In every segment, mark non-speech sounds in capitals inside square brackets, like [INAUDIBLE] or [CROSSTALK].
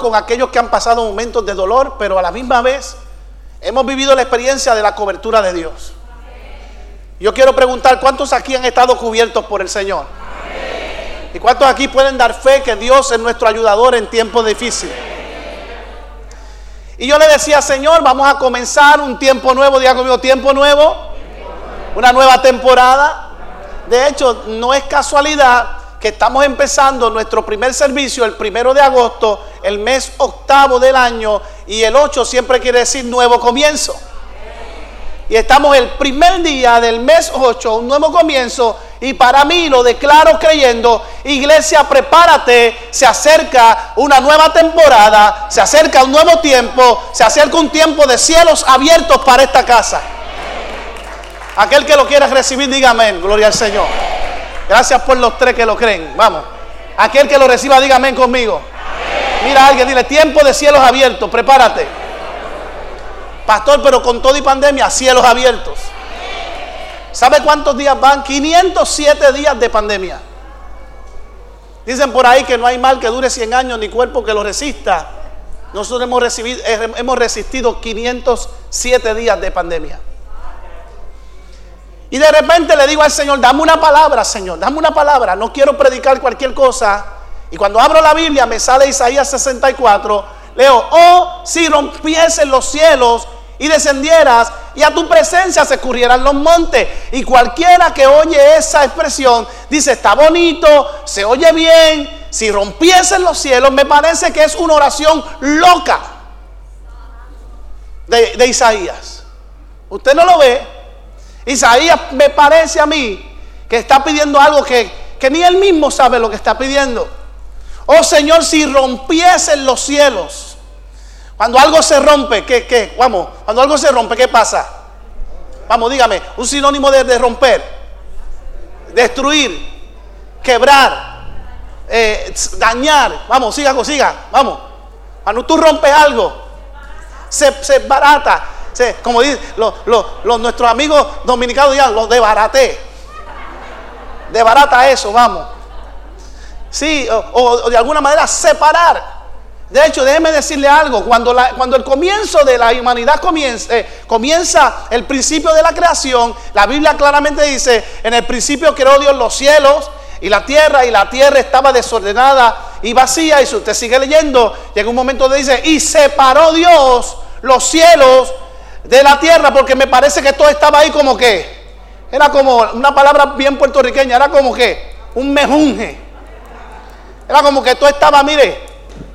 con aquellos que han pasado momentos de dolor, pero a la misma vez hemos vivido la experiencia de la cobertura de Dios. Yo quiero preguntar, ¿cuántos aquí han estado cubiertos por el Señor? ¿Y cuántos aquí pueden dar fe que Dios es nuestro ayudador en tiempos difíciles? Y yo le decía, Señor, vamos a comenzar un tiempo nuevo, diga conmigo, tiempo nuevo, una nueva temporada. De hecho, no es casualidad que estamos empezando nuestro primer servicio el primero de agosto, el mes octavo del año, y el 8 siempre quiere decir nuevo comienzo. Y estamos el primer día del mes 8, un nuevo comienzo. Y para mí lo declaro creyendo, iglesia, prepárate, se acerca una nueva temporada, se acerca un nuevo tiempo, se acerca un tiempo de cielos abiertos para esta casa. Aquel que lo quiera recibir, diga amén, gloria al Señor. Gracias por los tres que lo creen, vamos. Aquel que lo reciba, diga conmigo. Mira a alguien, dile, tiempo de cielos abiertos, prepárate. Pastor, pero con todo y pandemia, cielos abiertos. ¿Sabe cuántos días van? 507 días de pandemia. Dicen por ahí que no hay mal que dure 100 años ni cuerpo que lo resista. Nosotros hemos, recibido, hemos resistido 507 días de pandemia. Y de repente le digo al Señor, dame una palabra, Señor, dame una palabra. No quiero predicar cualquier cosa. Y cuando abro la Biblia me sale Isaías 64. Leo, oh, si rompiesen los cielos y descendieras y a tu presencia se escurrieran los montes. Y cualquiera que oye esa expresión dice, está bonito, se oye bien, si rompiesen los cielos, me parece que es una oración loca de, Isaías. Usted no lo ve. Isaías me parece a mí que está pidiendo algo que, que ni él mismo sabe lo que está pidiendo. Oh Señor, si rompiesen los cielos cuando algo se rompe, ¿qué, qué? Vamos, cuando algo se rompe, ¿qué pasa? Vamos, dígame, un sinónimo de, romper, destruir, quebrar, eh, dañar. Vamos, siga, siga, vamos. Cuando tú rompes algo, se, se barata. Como dicen los, nuestros amigos dominicanos, ya los de Debarata eso, vamos. Sí, o de alguna manera separar. De hecho, déjeme decirle algo, cuando, el comienzo de la humanidad eh, comienza el principio de la creación, la Biblia claramente dice, en el principio creó Dios los cielos y la tierra, y la tierra estaba desordenada y vacía, y si usted sigue leyendo, llega un momento donde dice, y separó Dios los cielos de la tierra, porque me parece que todo estaba ahí como que, era como una palabra bien puertorriqueña, era como que un mejunje, era como que todo estaba, mire,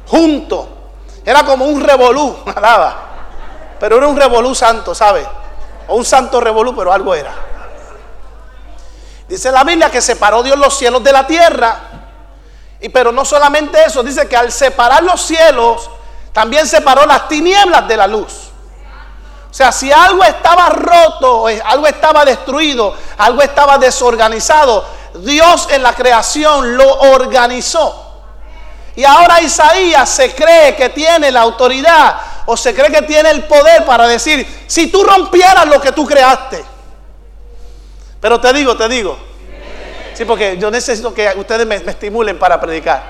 junto. Era como un revolú, [LAUGHS] nada. Pero era un revolú santo, ¿sabe? O un santo revolú, pero algo era. Dice la Biblia que separó Dios los cielos de la tierra. Y pero no solamente eso, dice que al separar los cielos, también separó las tinieblas de la luz. O sea, si algo estaba roto, algo estaba destruido, algo estaba desorganizado, Dios en la creación lo organizó. Y ahora Isaías se cree que tiene la autoridad o se cree que tiene el poder para decir, si tú rompieras lo que tú creaste. Pero te digo, te digo. Sí, porque yo necesito que ustedes me, estimulen para predicar.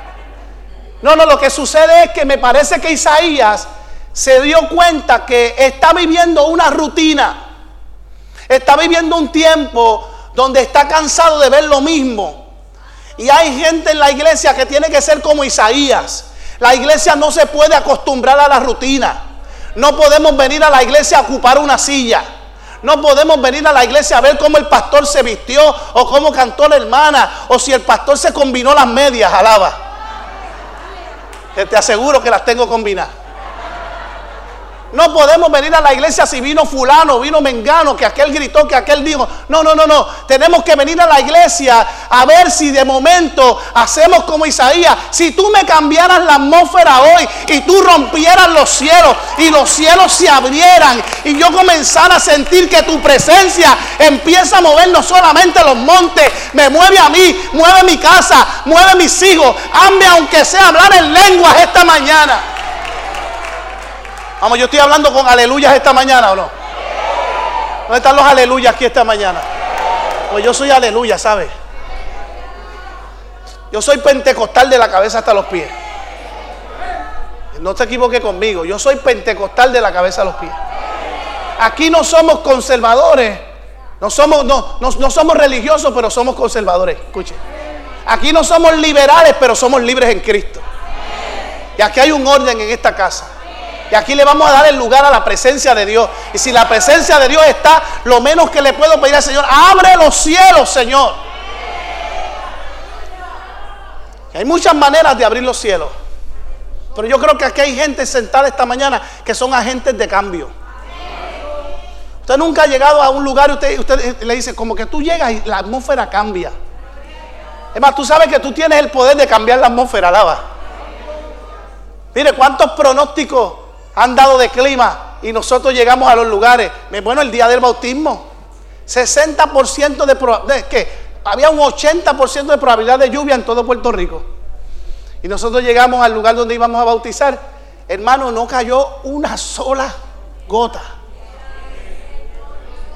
No, no, lo que sucede es que me parece que Isaías se dio cuenta que está viviendo una rutina. Está viviendo un tiempo donde está cansado de ver lo mismo y hay gente en la iglesia que tiene que ser como Isaías. La iglesia no se puede acostumbrar a la rutina. No podemos venir a la iglesia a ocupar una silla. No podemos venir a la iglesia a ver cómo el pastor se vistió o cómo cantó la hermana o si el pastor se combinó las medias, alaba. Te aseguro que las tengo combinadas. No podemos venir a la iglesia si vino fulano, vino mengano, que aquel gritó, que aquel dijo. No, no, no, no. Tenemos que venir a la iglesia a ver si de momento hacemos como Isaías. Si tú me cambiaras la atmósfera hoy y tú rompieras los cielos y los cielos se abrieran y yo comenzara a sentir que tu presencia empieza a mover no solamente los montes, me mueve a mí, mueve mi casa, mueve mis hijos. Hazme aunque sea hablar en lenguas esta mañana. Vamos, yo estoy hablando con aleluyas esta mañana o no. ¿Dónde están los aleluyas aquí esta mañana? Pues yo soy aleluya, ¿sabe? Yo soy pentecostal de la cabeza hasta los pies. no te equivoques conmigo, yo soy pentecostal de la cabeza a los pies. Aquí no somos conservadores, no somos, no, no, somos religiosos, pero somos conservadores. Escuche. Aquí no somos liberales, pero somos libres en Cristo. Y aquí hay un orden en esta casa. Y aquí le vamos a dar el lugar a la presencia de Dios. Y si la presencia de Dios está, lo menos que le puedo pedir al Señor, abre los cielos, Señor. hay muchas maneras de abrir los cielos. Pero yo creo que aquí hay gente sentada esta mañana que son agentes de cambio. Usted nunca ha llegado a un lugar y usted, le dice, como que tú llegas y la atmósfera cambia. Es más, tú sabes que tú tienes el poder de cambiar la atmósfera, alaba. Mire, ¿cuántos pronósticos han dado de clima y nosotros llegamos a los lugares? Bueno, el día del bautismo, 60% de probabilidad, que había un 80% de probabilidad de lluvia en todo Puerto Rico. Y nosotros llegamos al lugar donde íbamos a bautizar. Hermano, no cayó una sola gota.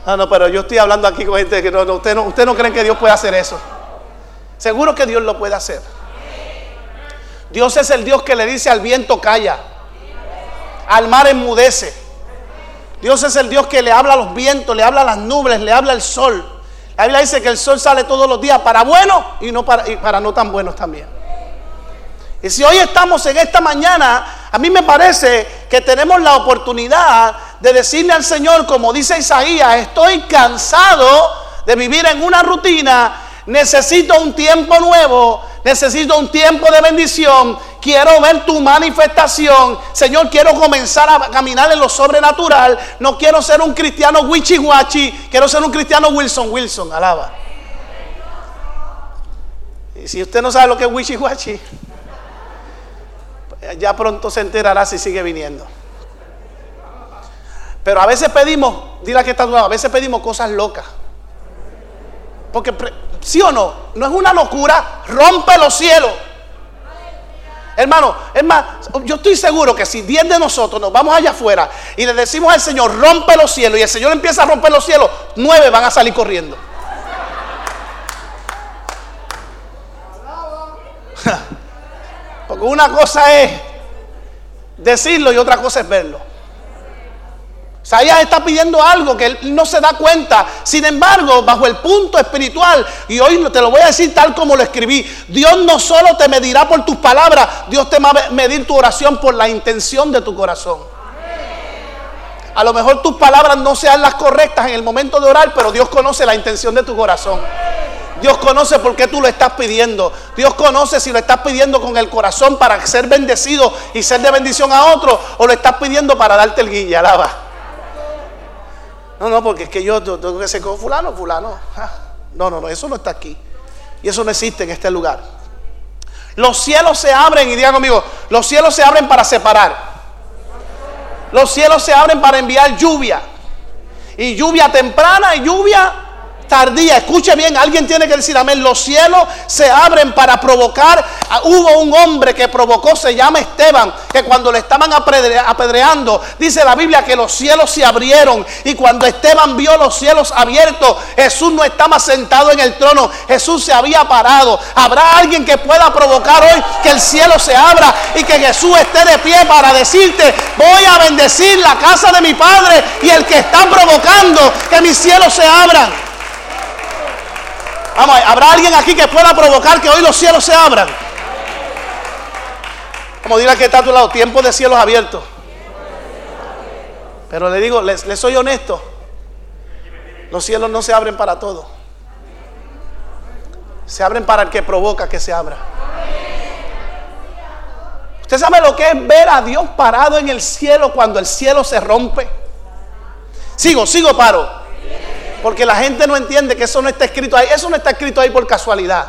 No, no, pero yo estoy hablando aquí con gente que no, usted no, usted no creen que Dios puede hacer eso. Seguro que Dios lo puede hacer. Dios es el Dios que le dice al viento calla, al mar enmudece. Dios es el Dios que le habla a los vientos, le habla a las nubes, le habla al sol. La Biblia dice que el sol sale todos los días para buenos y, no para, y para no tan buenos también. Y si hoy estamos en esta mañana, a mí me parece que tenemos la oportunidad de decirle al Señor, como dice Isaías, estoy cansado de vivir en una rutina necesito un tiempo nuevo, necesito un tiempo de bendición, quiero ver tu manifestación, Señor, quiero comenzar a caminar en lo sobrenatural, no quiero ser un cristiano wichihuachi, quiero ser un cristiano Wilson Wilson, alaba. Y si usted no sabe lo que es wichihuachi, pues ya pronto se enterará si sigue viniendo. Pero a veces pedimos, dile que está a veces pedimos cosas locas. Porque ¿Sí o no? No es una locura. Rompe los cielos. Hermano, es más, yo estoy seguro que si 10 de nosotros nos vamos allá afuera y le decimos al Señor, rompe los cielos, y el Señor empieza a romper los cielos, 9 van a salir corriendo. [LAUGHS] Porque una cosa es decirlo y otra cosa es verlo. Isaías está pidiendo algo que él no se da cuenta. Sin embargo, bajo el punto espiritual, y hoy te lo voy a decir tal como lo escribí, Dios no solo te medirá por tus palabras, Dios te va a medir tu oración por la intención de tu corazón. A lo mejor tus palabras no sean las correctas en el momento de orar, pero Dios conoce la intención de tu corazón. Dios conoce por qué tú lo estás pidiendo. Dios conoce si lo estás pidiendo con el corazón para ser bendecido y ser de bendición a otro, o lo estás pidiendo para darte el guilla. Alaba. No, no, porque es que yo tengo que ser fulano, fulano. No, no, no, eso no está aquí. Y eso no existe en este lugar. Los cielos se abren, y digan conmigo, los cielos se abren para separar. Los cielos se abren para enviar lluvia. Y lluvia temprana y lluvia tardía. Escuche bien, alguien tiene que decir amén. Los cielos se abren para provocar. Ah, hubo un hombre que provocó, se llama Esteban, que cuando le estaban apedreando, dice la Biblia que los cielos se abrieron. Y cuando Esteban vio los cielos abiertos, Jesús no estaba sentado en el trono, Jesús se había parado. ¿Habrá alguien que pueda provocar hoy que el cielo se abra y que Jesús esté de pie para decirte, voy a bendecir la casa de mi Padre y el que está provocando que mis cielos se abran? Vamos, ¿habrá alguien aquí que pueda provocar que hoy los cielos se abran? Como dirá que está a tu lado, tiempo de cielos abiertos. Pero le digo, les, soy honesto. Los cielos no se abren para todo. Se abren para el que provoca que se abra. ¿Usted sabe lo que es ver a Dios parado en el cielo cuando el cielo se rompe? Sigo, sigo, paro. Porque la gente no entiende que eso no está escrito ahí. Eso no está escrito ahí por casualidad.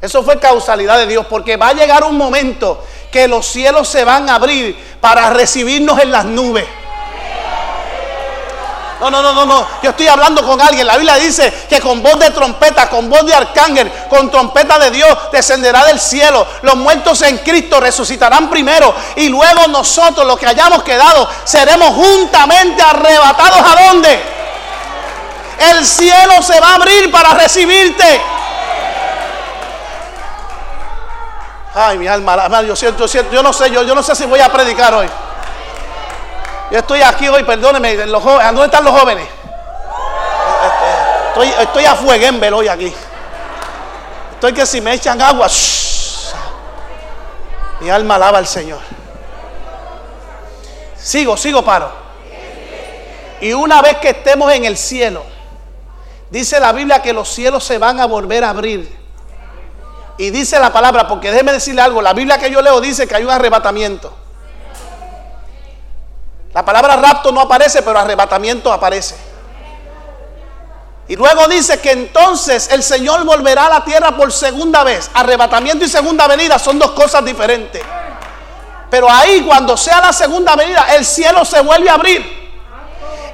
Eso fue causalidad de Dios. Porque va a llegar un momento que los cielos se van a abrir para recibirnos en las nubes. No, no, no, no, no. Yo estoy hablando con alguien. La Biblia dice que con voz de trompeta, con voz de arcángel, con trompeta de Dios, descenderá del cielo. Los muertos en Cristo resucitarán primero. Y luego nosotros, los que hayamos quedado, seremos juntamente arrebatados a dónde? El cielo se va a abrir para recibirte. Ay, mi alma, yo siento, yo siento, yo no sé, yo, no sé si voy a predicar hoy. Yo estoy aquí hoy, perdóneme, los ¿dónde están los jóvenes? Estoy, estoy a fueguembel hoy aquí. Estoy que si me echan agua, mi alma alaba al Señor. Sigo, sigo, paro. Y una vez que estemos en el cielo, dice la Biblia que los cielos se van a volver a abrir. Y dice la palabra, porque déjeme decirle algo, la Biblia que yo leo dice que hay un arrebatamiento. La palabra rapto no aparece, pero arrebatamiento aparece. Y luego dice que entonces el Señor volverá a la tierra por segunda vez. Arrebatamiento y segunda venida son dos cosas diferentes. Pero ahí cuando sea la segunda venida, el cielo se vuelve a abrir.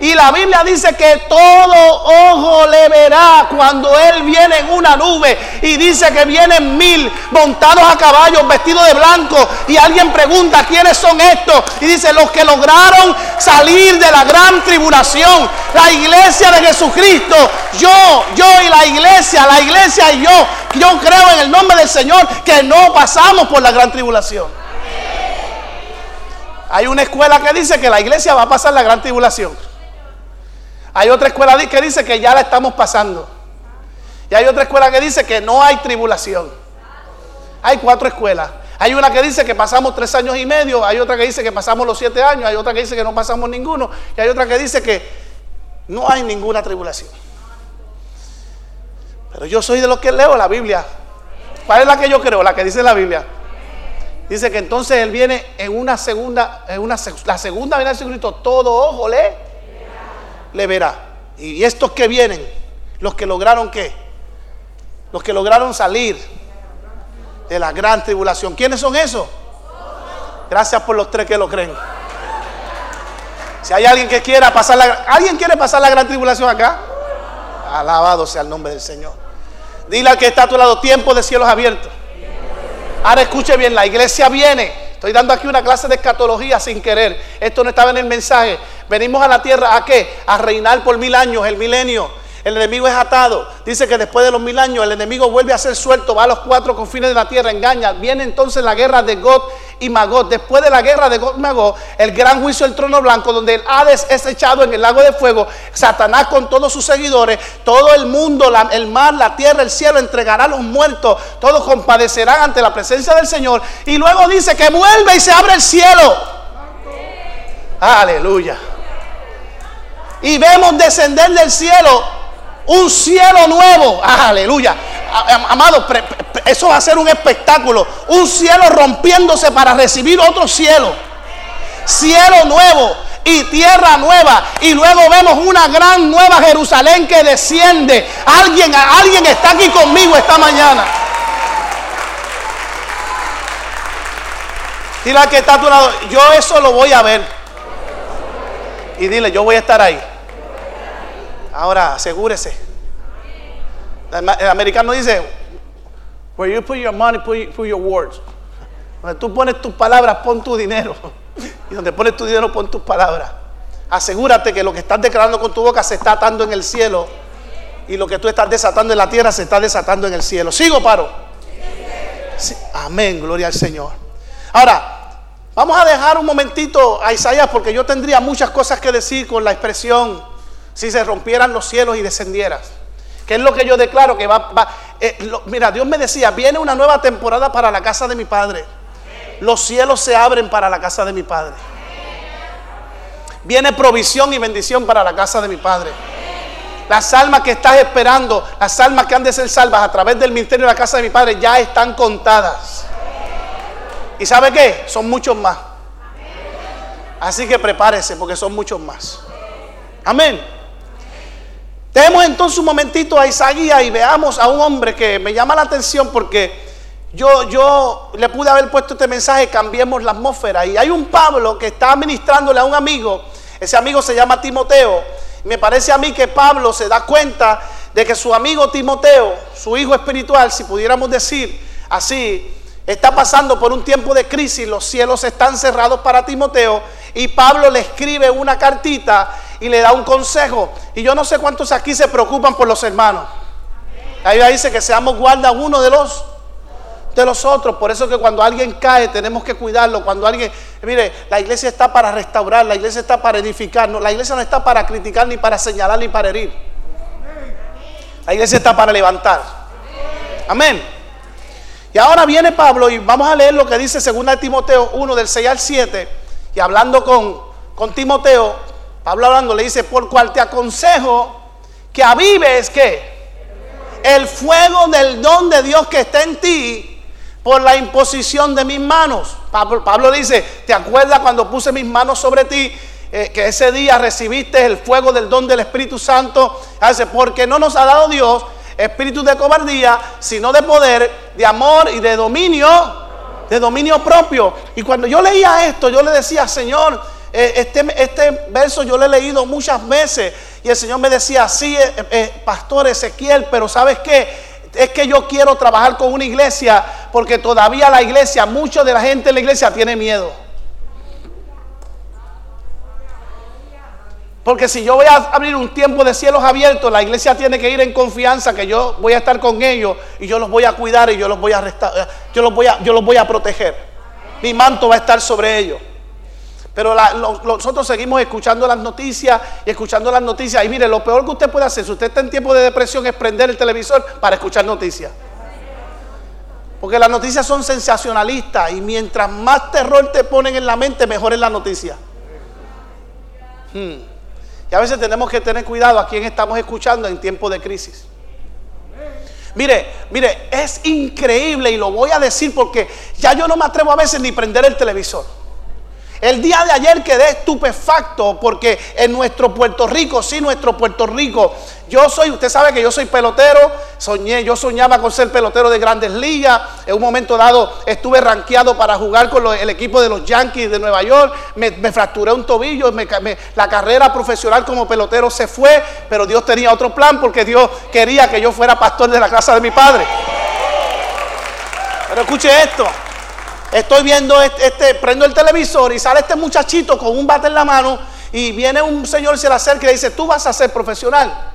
Y la Biblia dice que todo ojo le verá cuando Él viene en una nube. Y dice que vienen mil montados a caballos, vestidos de blanco. Y alguien pregunta, ¿quiénes son estos? Y dice, los que lograron salir de la gran tribulación. La iglesia de Jesucristo. Yo, yo y la iglesia, la iglesia y yo. Yo creo en el nombre del Señor que no pasamos por la gran tribulación. Hay una escuela que dice que la iglesia va a pasar la gran tribulación. Hay otra escuela que dice que ya la estamos pasando. Y hay otra escuela que dice que no hay tribulación. Hay cuatro escuelas. Hay una que dice que pasamos tres años y medio, hay otra que dice que pasamos los siete años, hay otra que dice que no pasamos ninguno, y hay otra que dice que no hay ninguna tribulación. Pero yo soy de los que leo la Biblia. ¿Cuál es la que yo creo? La que dice la Biblia. Dice que entonces Él viene en una segunda, en una, la segunda venida de Jesucristo, todo ojo lee le verá. Y estos que vienen, los que lograron qué? Los que lograron salir de la gran tribulación. ¿Quiénes son esos? Gracias por los tres que lo creen. Si hay alguien que quiera pasar la ¿Alguien quiere pasar la gran tribulación acá? Alabado sea el nombre del Señor. Dile al que está a tu lado, tiempo de cielos abiertos. Ahora escuche bien, la iglesia viene Estoy dando aquí una clase de escatología sin querer. Esto no estaba en el mensaje. Venimos a la tierra a qué? A reinar por mil años, el milenio. El enemigo es atado. Dice que después de los mil años el enemigo vuelve a ser suelto, va a los cuatro confines de la tierra, engaña. Viene entonces la guerra de God y Magot. Después de la guerra de God y Magot, el gran juicio del trono blanco, donde el Hades es echado en el lago de fuego, Satanás con todos sus seguidores, todo el mundo, el mar, la tierra, el cielo, entregará a los muertos. Todos compadecerán ante la presencia del Señor. Y luego dice que vuelve y se abre el cielo. Aleluya. Y vemos descender del cielo un cielo nuevo. Aleluya. Amado, eso va a ser un espectáculo. Un cielo rompiéndose para recibir otro cielo. Cielo nuevo y tierra nueva. Y luego vemos una gran nueva Jerusalén que desciende. Alguien, alguien está aquí conmigo esta mañana. Dile al que está a tu lado, yo eso lo voy a ver. Y dile, yo voy a estar ahí. Ahora, asegúrese. El americano dice, where you put your money, put your words. Donde tú pones tus palabras, pon tu dinero. [LAUGHS] Y donde pones tu dinero, pon tus palabras. Asegúrate que lo que estás declarando con tu boca se está atando en el cielo. Y lo que tú estás desatando en la tierra se está desatando en el cielo. ¿Sigo, paro? Amén, gloria al Señor. Ahora, vamos a dejar un momentito a Isaías porque yo tendría muchas cosas que decir con la expresión si se rompieran los cielos y descendieras. Que es lo que yo declaro que va... Eh, mira, Dios me decía, viene una nueva temporada para la casa de mi Padre. Los cielos se abren para la casa de mi Padre. Viene provisión y bendición para la casa de mi Padre. Las almas que estás esperando, las almas que han de ser salvas a través del ministerio de la casa de mi Padre ya están contadas. ¿Y sabe qué? Son muchos más. Así que prepárese porque son muchos más. Amén. Tenemos entonces un momentito a Isaías y veamos a un hombre que me llama la atención porque yo, yo le pude haber puesto este mensaje, cambiemos la atmósfera. Y hay un Pablo que está ministrándole a un amigo, ese amigo se llama Timoteo. Me parece a mí que Pablo se da cuenta de que su amigo Timoteo, su hijo espiritual, si pudiéramos decir así, está pasando por un tiempo de crisis, los cielos están cerrados para Timoteo y Pablo le escribe una cartita y le da un consejo. Y yo no sé cuántos aquí se preocupan por los hermanos. Ahí dice que seamos guarda uno de los de los otros. Por eso que cuando alguien cae tenemos que cuidarlo. Cuando alguien, mire, la iglesia está para restaurar, la iglesia está para edificar. la iglesia no está para criticar, ni para señalar, ni para herir. La iglesia está para levantar. Amén. Y ahora viene Pablo y vamos a leer lo que dice 2 Timoteo 1 del 6 al 7. Y hablando con, con Timoteo, Pablo hablando le dice, por cual te aconsejo que avives que el fuego del don de Dios que está en ti por la imposición de mis manos. Pablo, dice, ¿te acuerdas cuando puse mis manos sobre ti? Eh, que ese día recibiste el fuego del don del Espíritu Santo. Hace, porque no nos ha dado Dios espíritu de cobardía, sino de poder, de amor y de dominio, de dominio propio. Y cuando yo leía esto, yo le decía, Señor, eh, este, este verso yo lo he leído muchas veces y el Señor me decía, sí, eh, eh, pastor Ezequiel, pero ¿sabes qué? Es que yo quiero trabajar con una iglesia porque todavía la iglesia, mucha de la gente en la iglesia tiene miedo. Porque si yo voy a abrir un tiempo de cielos abiertos, la iglesia tiene que ir en confianza que yo voy a estar con ellos y yo los voy a cuidar y yo los voy a voy a, yo los voy a proteger. Mi manto va a estar sobre ellos. Pero nosotros seguimos escuchando las noticias y escuchando las noticias. Y mire, lo peor que usted puede hacer si usted está en tiempo de depresión es prender el televisor para escuchar noticias. Porque las noticias son sensacionalistas y mientras más terror te ponen en la mente, mejor es la noticia. Hmm. Y a veces tenemos que tener cuidado a quién estamos escuchando en tiempo de crisis. Mire, mire, es increíble y lo voy a decir porque ya yo no me atrevo a veces ni prender el televisor. El día de ayer quedé estupefacto porque en nuestro Puerto Rico, sí, nuestro Puerto Rico, yo soy, usted sabe que yo soy pelotero, soñé, yo soñaba con ser pelotero de grandes ligas, en un momento dado estuve rankeado para jugar con el equipo de los Yankees de Nueva York, me, fracturé un tobillo, la carrera profesional como pelotero se fue, pero Dios tenía otro plan porque Dios quería que yo fuera pastor de la casa de mi padre. Pero escuche esto, Estoy viendo este, este, prendo el televisor y sale este muchachito con un bate en la mano y viene un señor se le acerca y le dice, tú vas a ser profesional.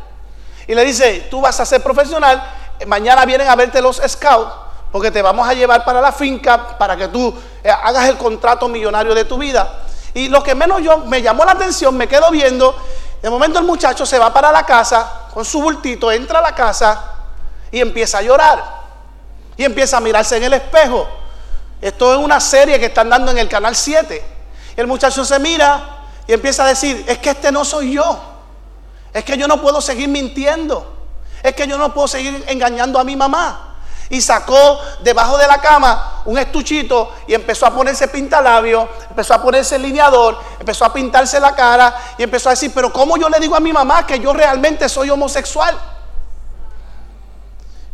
Y le dice, tú vas a ser profesional, mañana vienen a verte los scouts porque te vamos a llevar para la finca para que tú eh, hagas el contrato millonario de tu vida. Y lo que menos yo me llamó la atención, me quedo viendo, de momento el muchacho se va para la casa con su bultito, entra a la casa y empieza a llorar. Y empieza a mirarse en el espejo. Esto es una serie que están dando en el canal 7. Y el muchacho se mira y empieza a decir, es que este no soy yo. Es que yo no puedo seguir mintiendo. Es que yo no puedo seguir engañando a mi mamá. Y sacó debajo de la cama un estuchito y empezó a ponerse pintalabio, empezó a ponerse lineador, empezó a pintarse la cara y empezó a decir, pero ¿cómo yo le digo a mi mamá que yo realmente soy homosexual?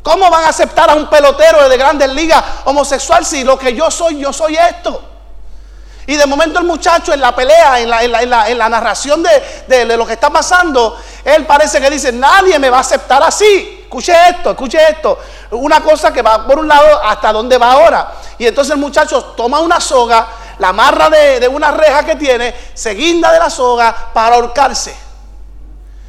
¿Cómo van a aceptar a un pelotero de grandes ligas homosexual si lo que yo soy, yo soy esto? Y de momento el muchacho en la pelea, en la, narración de, lo que está pasando, él parece que dice, nadie me va a aceptar así. Escuche esto, escuche esto. Una cosa que va por un lado hasta dónde va ahora. Y entonces el muchacho toma una soga, la amarra de, de una reja que tiene, se guinda de la soga para ahorcarse.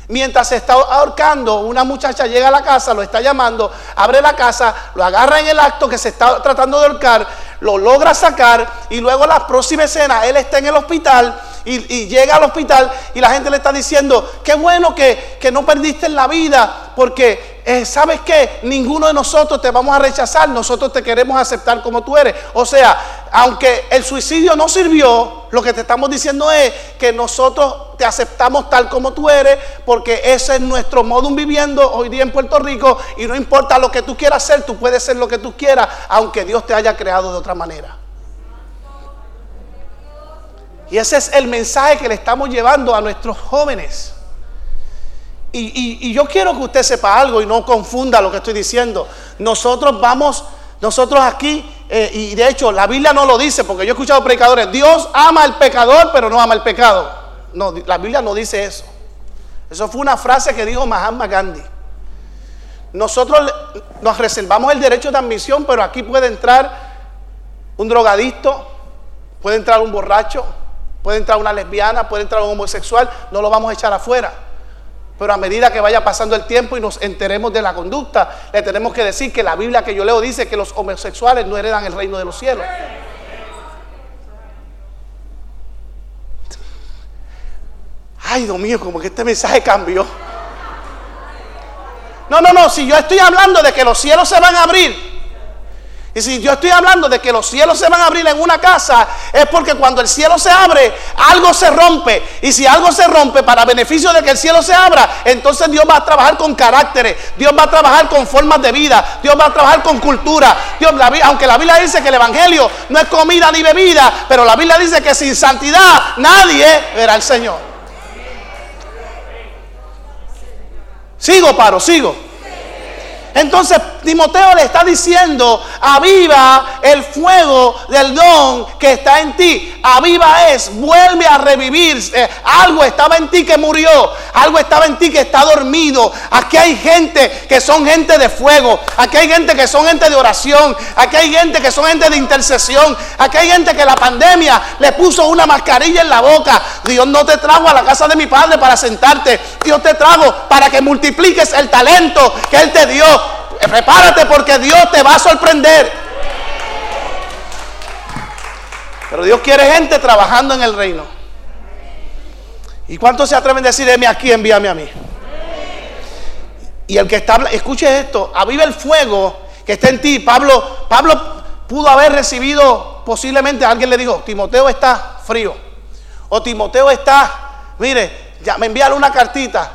Mientras se está ahorcando, una muchacha llega a la casa, lo está llamando, abre la casa, lo agarra en el acto que se está tratando de ahorcar, lo logra sacar y luego la próxima escena, él está en el hospital y, llega al hospital y la gente le está diciendo, qué bueno que, que no perdiste la vida porque eh, ¿sabes qué? Ninguno de nosotros te vamos a rechazar, nosotros te queremos aceptar como tú eres. O sea, aunque el suicidio no sirvió, lo que te estamos diciendo es que nosotros te aceptamos tal como tú eres, porque ese es nuestro modo viviendo hoy día en Puerto Rico y no importa lo que tú quieras ser, tú puedes ser lo que tú quieras, aunque Dios te haya creado de otra manera. Y ese es el mensaje que le estamos llevando a nuestros jóvenes. Y, yo quiero que usted sepa algo y no confunda lo que estoy diciendo. Nosotros vamos, nosotros aquí, eh, y de hecho la Biblia no lo dice, porque yo he escuchado predicadores, Dios ama al pecador, pero no ama al pecado. No, la Biblia no dice eso. Eso fue una frase que dijo Mahatma Gandhi. Nosotros nos reservamos el derecho de admisión, pero aquí puede entrar un drogadicto, puede entrar un borracho, puede entrar una lesbiana, puede entrar un homosexual, no lo vamos a echar afuera. Pero a medida que vaya pasando el tiempo y nos enteremos de la conducta, le tenemos que decir que la Biblia que yo leo dice que los homosexuales no heredan el reino de los cielos. Ay, Dios mío, como que este mensaje cambió. No, no, no, si yo estoy hablando de que los cielos se van a abrir, y si yo estoy hablando de que los cielos se van a abrir en una casa, es porque cuando el cielo se abre, algo se rompe. Y si algo se rompe para beneficio de que el cielo se abra, entonces Dios va a trabajar con caracteres, Dios va a trabajar con formas de vida, Dios va a trabajar con cultura. Dios, aunque la Biblia dice que el Evangelio no es comida ni bebida, pero la Biblia dice que sin santidad nadie verá al Señor. Sigo, paro, sigo. Entonces Timoteo le está diciendo, aviva el fuego del don que está en ti. Aviva es, vuelve a revivir. Eh, algo estaba en ti que murió, algo estaba en ti que está dormido. Aquí hay gente que son gente de fuego, aquí hay gente que son gente de oración, aquí hay gente que son gente de intercesión, aquí hay gente que la pandemia le puso una mascarilla en la boca. Dios no te trajo a la casa de mi padre para sentarte, Dios te trajo para que multipliques el talento que Él te dio prepárate porque Dios te va a sorprender. Pero Dios quiere gente trabajando en el reino. ¿Y cuántos se atreven a decir, heme aquí, envíame a mí? Y el que está, escuche esto, aviva el fuego que está en ti. Pablo, Pablo pudo haber recibido, posiblemente alguien le dijo, Timoteo está frío. O Timoteo está, mire, ya me envíale una cartita.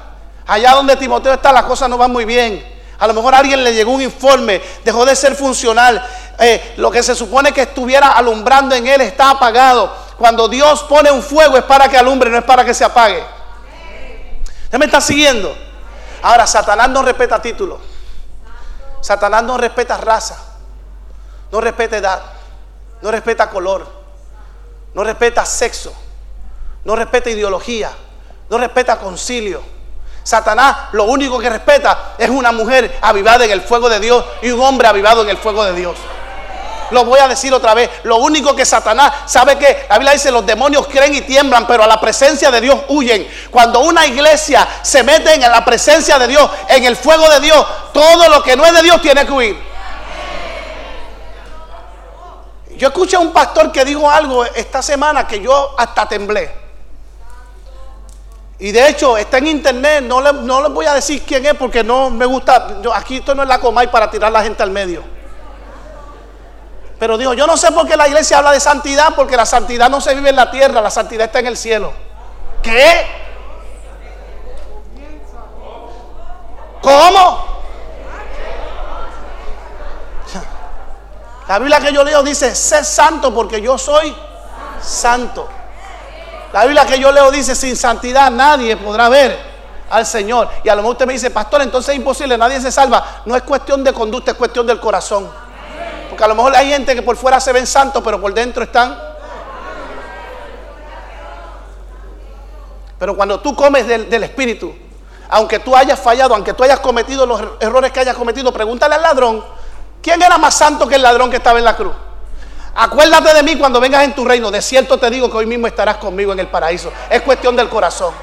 Allá donde Timoteo está, las cosas no van muy bien. A lo mejor a alguien le llegó un informe, dejó de ser funcional. Eh, lo que se supone que estuviera alumbrando en él está apagado. Cuando Dios pone un fuego es para que alumbre, no es para que se apague. ¿Usted me está siguiendo? Ahora, Satanás no respeta títulos. Satanás no respeta raza. No respeta edad. No respeta color. No respeta sexo. No respeta ideología. No respeta concilio Satanás lo único que respeta es una mujer avivada en el fuego de Dios y un hombre avivado en el fuego de Dios. Lo voy a decir otra vez. Lo único que Satanás sabe que la Biblia dice los demonios creen y tiemblan, pero a la presencia de Dios huyen. Cuando una iglesia se mete en la presencia de Dios, en el fuego de Dios, todo lo que no es de Dios tiene que huir. Yo escuché a un pastor que dijo algo esta semana que yo hasta temblé. Y de hecho está en internet, no les no voy a decir quién es porque no me gusta, aquí esto no es la Comay para tirar la gente al medio. Pero digo, yo no sé por qué la iglesia habla de santidad, porque la santidad no se vive en la tierra, la santidad está en el cielo. ¿Qué? ¿Cómo? La Biblia que yo leo dice, sé santo porque yo soy santo. La Biblia que yo leo dice, sin santidad nadie podrá ver al Señor. Y a lo mejor usted me dice, pastor, entonces es imposible, nadie se salva. No es cuestión de conducta, es cuestión del corazón. Porque a lo mejor hay gente que por fuera se ven santos, pero por dentro están... Pero cuando tú comes del, del Espíritu, aunque tú hayas fallado, aunque tú hayas cometido los errores que hayas cometido, pregúntale al ladrón, ¿quién era más santo que el ladrón que estaba en la cruz? Acuérdate de mí cuando vengas en tu reino. De cierto te digo que hoy mismo estarás conmigo en el paraíso. Es cuestión del corazón.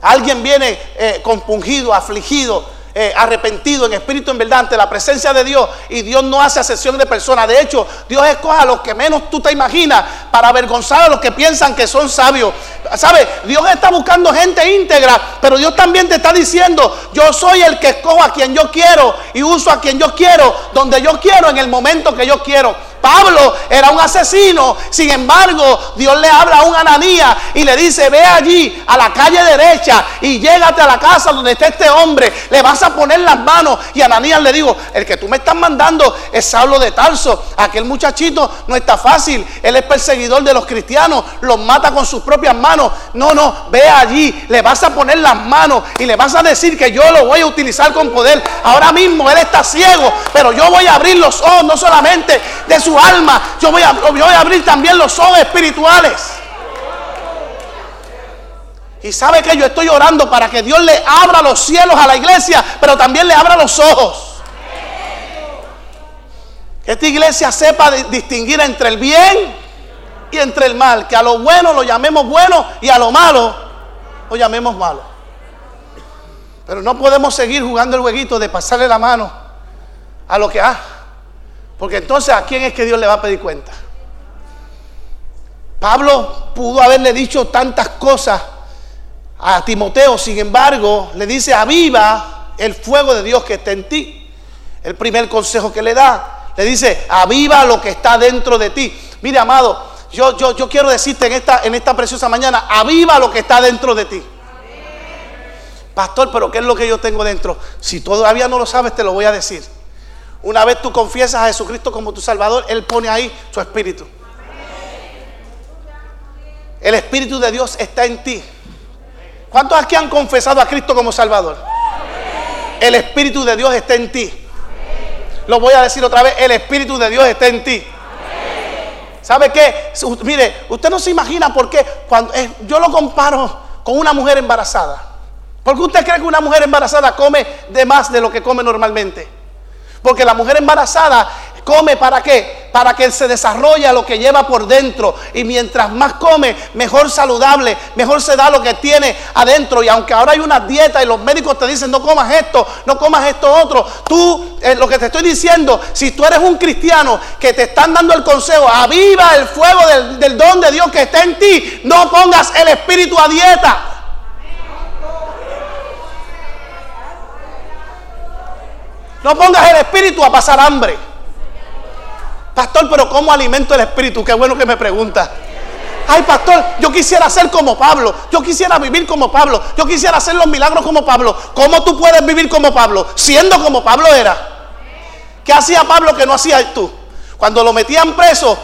Alguien viene eh, compungido, afligido, eh, arrepentido en espíritu, en verdad, ante la presencia de Dios. Y Dios no hace asesión de personas. De hecho, Dios escoge a los que menos tú te imaginas para avergonzar a los que piensan que son sabios. ¿Sabes? Dios está buscando gente íntegra, pero Dios también te está diciendo, yo soy el que escojo a quien yo quiero y uso a quien yo quiero, donde yo quiero, en el momento que yo quiero. Pablo era un asesino. Sin embargo, Dios le habla a un Ananía y le dice, ve allí a la calle derecha y llégate a la casa donde está este hombre. Le vas a poner las manos. Y Ananías le dijo, el que tú me estás mandando es Saulo de Tarso. Aquel muchachito no está fácil. Él es perseguidor de los cristianos. Los mata con sus propias manos. No, no, ve allí. Le vas a poner las manos y le vas a decir que yo lo voy a utilizar con poder. Ahora mismo él está ciego, pero yo voy a abrir los ojos no solamente de su alma, yo voy, a, abrir también los ojos espirituales. Y sabe que yo estoy orando para que Dios le abra los cielos a la iglesia, pero también le abra los ojos. Que esta iglesia sepa distinguir entre el bien y entre el mal. Que a lo bueno lo llamemos bueno y a lo malo lo llamemos malo. Pero no podemos seguir jugando el jueguito de pasarle la mano a lo que ha. Porque entonces a quién es que Dios le va a pedir cuenta. Pablo pudo haberle dicho tantas cosas a Timoteo, sin embargo, le dice, aviva el fuego de Dios que está en ti. El primer consejo que le da, le dice, aviva lo que está dentro de ti. Mire, amado, yo, yo, yo quiero decirte en esta, en esta preciosa mañana, aviva lo que está dentro de ti. Pastor, pero ¿qué es lo que yo tengo dentro? Si todavía no lo sabes, te lo voy a decir. Una vez tú confiesas a Jesucristo como tu Salvador, Él pone ahí su espíritu. El Espíritu de Dios está en ti. ¿Cuántos aquí han confesado a Cristo como Salvador? El Espíritu de Dios está en ti. Lo voy a decir otra vez, el Espíritu de Dios está en ti. ¿Sabe qué? Mire, usted no se imagina por qué cuando yo lo comparo con una mujer embarazada. ¿Por qué usted cree que una mujer embarazada come de más de lo que come normalmente? Porque la mujer embarazada Come para qué? Para que se desarrolle lo que lleva por dentro. Y mientras más come, mejor saludable, mejor se da lo que tiene adentro. Y aunque ahora hay una dieta y los médicos te dicen no comas esto, no comas esto otro, tú, eh, lo que te estoy diciendo, si tú eres un cristiano que te están dando el consejo, aviva el fuego del, del don de Dios que está en ti, no pongas el espíritu a dieta. No pongas el espíritu a pasar hambre. Pastor, pero ¿cómo alimento el espíritu? Qué bueno que me pregunta. Ay, pastor, yo quisiera ser como Pablo. Yo quisiera vivir como Pablo. Yo quisiera hacer los milagros como Pablo. ¿Cómo tú puedes vivir como Pablo? Siendo como Pablo era. ¿Qué hacía Pablo que no hacías tú? Cuando lo metían preso,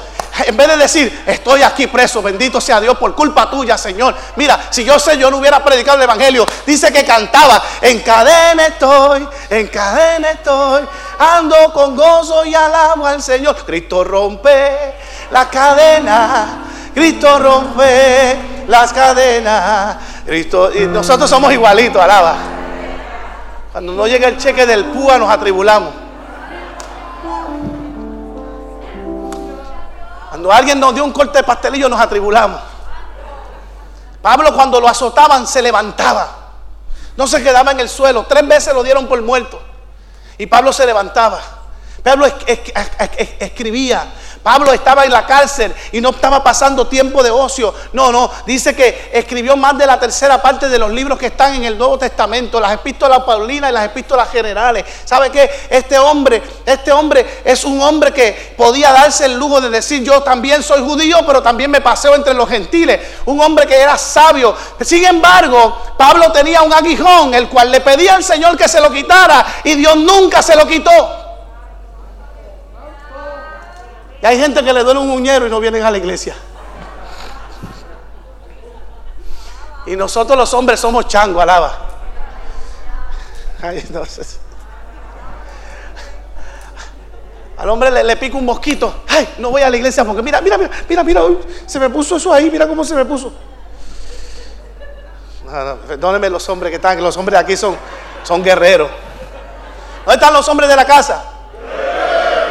en vez de decir, estoy aquí preso, bendito sea Dios por culpa tuya, Señor. Mira, si yo sé, yo no hubiera predicado el Evangelio. Dice que cantaba, en cadena estoy, en cadena estoy, ando con gozo y alabo al Señor. Cristo rompe la cadena, Cristo rompe las cadenas. Cristo, y nosotros somos igualitos, alaba. Cuando no llega el cheque del púa nos atribulamos. Cuando alguien nos dio un corte de pastelillo nos atribulamos. Pablo cuando lo azotaban se levantaba. No se quedaba en el suelo. Tres veces lo dieron por muerto. Y Pablo se levantaba. Pablo escribía, Pablo estaba en la cárcel y no estaba pasando tiempo de ocio. No, no. Dice que escribió más de la tercera parte de los libros que están en el Nuevo Testamento, las epístolas paulinas y las epístolas generales. ¿Sabe qué? Este hombre, este hombre es un hombre que podía darse el lujo de decir, yo también soy judío, pero también me paseo entre los gentiles. Un hombre que era sabio. Sin embargo, Pablo tenía un aguijón, el cual le pedía al Señor que se lo quitara y Dios nunca se lo quitó. Y hay gente que le duele un uñero y no vienen a la iglesia. Y nosotros los hombres somos chango, alaba. Al hombre le, pica un mosquito. Ay, no voy a la iglesia porque mira, mira, mira, mira, se me puso eso ahí, mira cómo se me puso. perdónenme los hombres que están, que los hombres aquí son, son guerreros. ¿Dónde están los hombres de la casa?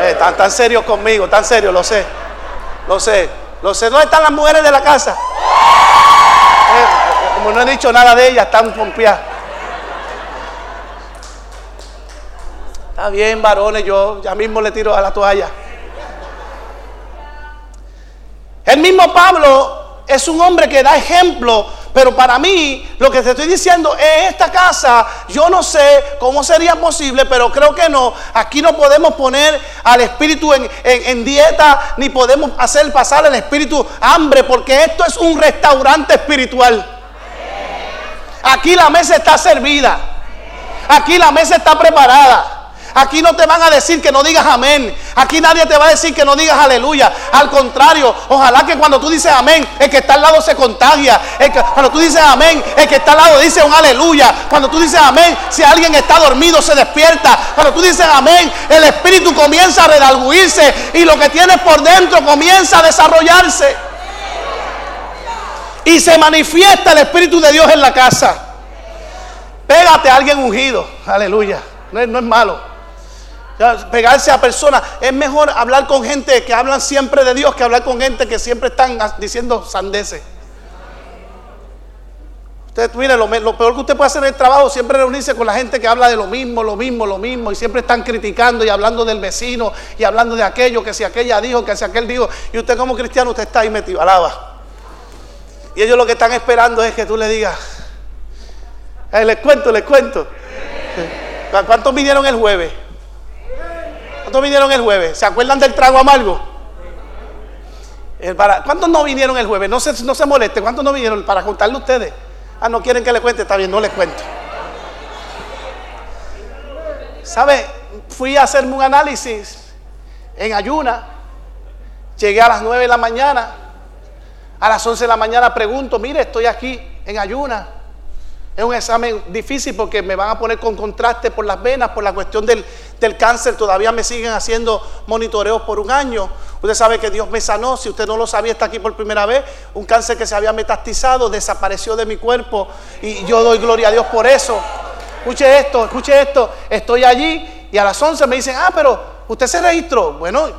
Eh, están tan serios conmigo, tan serios, lo sé. Lo sé. Lo sé. ¿Dónde están las mujeres de la casa? Eh, como no he dicho nada de ellas, están pompeadas. Está bien, varones, yo ya mismo le tiro a la toalla. El mismo Pablo es un hombre que da ejemplo pero para mí, lo que te estoy diciendo, en esta casa, yo no sé cómo sería posible, pero creo que no. Aquí no podemos poner al espíritu en, dieta, ni podemos hacer pasar el espíritu hambre, porque esto es un restaurante espiritual. Aquí la mesa está servida. Aquí la mesa está preparada. Aquí no te van a decir que no digas amén. Aquí nadie te va a decir que no digas aleluya. Al contrario, ojalá que cuando tú dices amén, el que está al lado se contagia. cuando tú dices amén, el que está al lado dice un aleluya. Cuando tú dices amén, si alguien está dormido se despierta. Cuando tú dices amén, el espíritu comienza a redalguirse y lo que tienes por dentro comienza a desarrollarse. Y se manifiesta el Espíritu de Dios en la casa. Pégate a alguien ungido. Aleluya. no es malo pegarse a personas. Es mejor hablar con gente que hablan siempre de Dios que hablar con gente que siempre están diciendo sandeces. Usted, mire, lo, peor que usted puede hacer en el trabajo siempre reunirse con la gente que habla de lo mismo, lo mismo, lo mismo, y siempre están criticando y hablando del vecino y hablando de aquello, que si aquella dijo, que si aquel dijo, y usted como cristiano, usted está ahí metido, alaba. Y ellos lo que están esperando es que tú le digas, les cuento, les cuento. ¿Cuántos vinieron el jueves? ¿Cuántos vinieron el jueves? ¿Se acuerdan del trago amargo? ¿Cuántos no vinieron el jueves? No se, no se moleste, ¿cuántos no vinieron para contarle a ustedes? Ah, no quieren que le cuente, está bien, no les cuento. ¿Sabe? Fui a hacerme un análisis en ayuna. Llegué a las 9 de la mañana. A las 11 de la mañana pregunto, mire, estoy aquí en ayuna. Es un examen difícil porque me van a poner con contraste por las venas, por la cuestión del, cáncer. Todavía me siguen haciendo monitoreos por un año. Usted sabe que Dios me sanó. Si usted no lo sabía, está aquí por primera vez. Un cáncer que se había metastizado, desapareció de mi cuerpo. Y yo doy gloria a Dios por eso. Escuche esto, escuche esto. Estoy allí y a las 11 me dicen, ah, pero usted se registró. Bueno,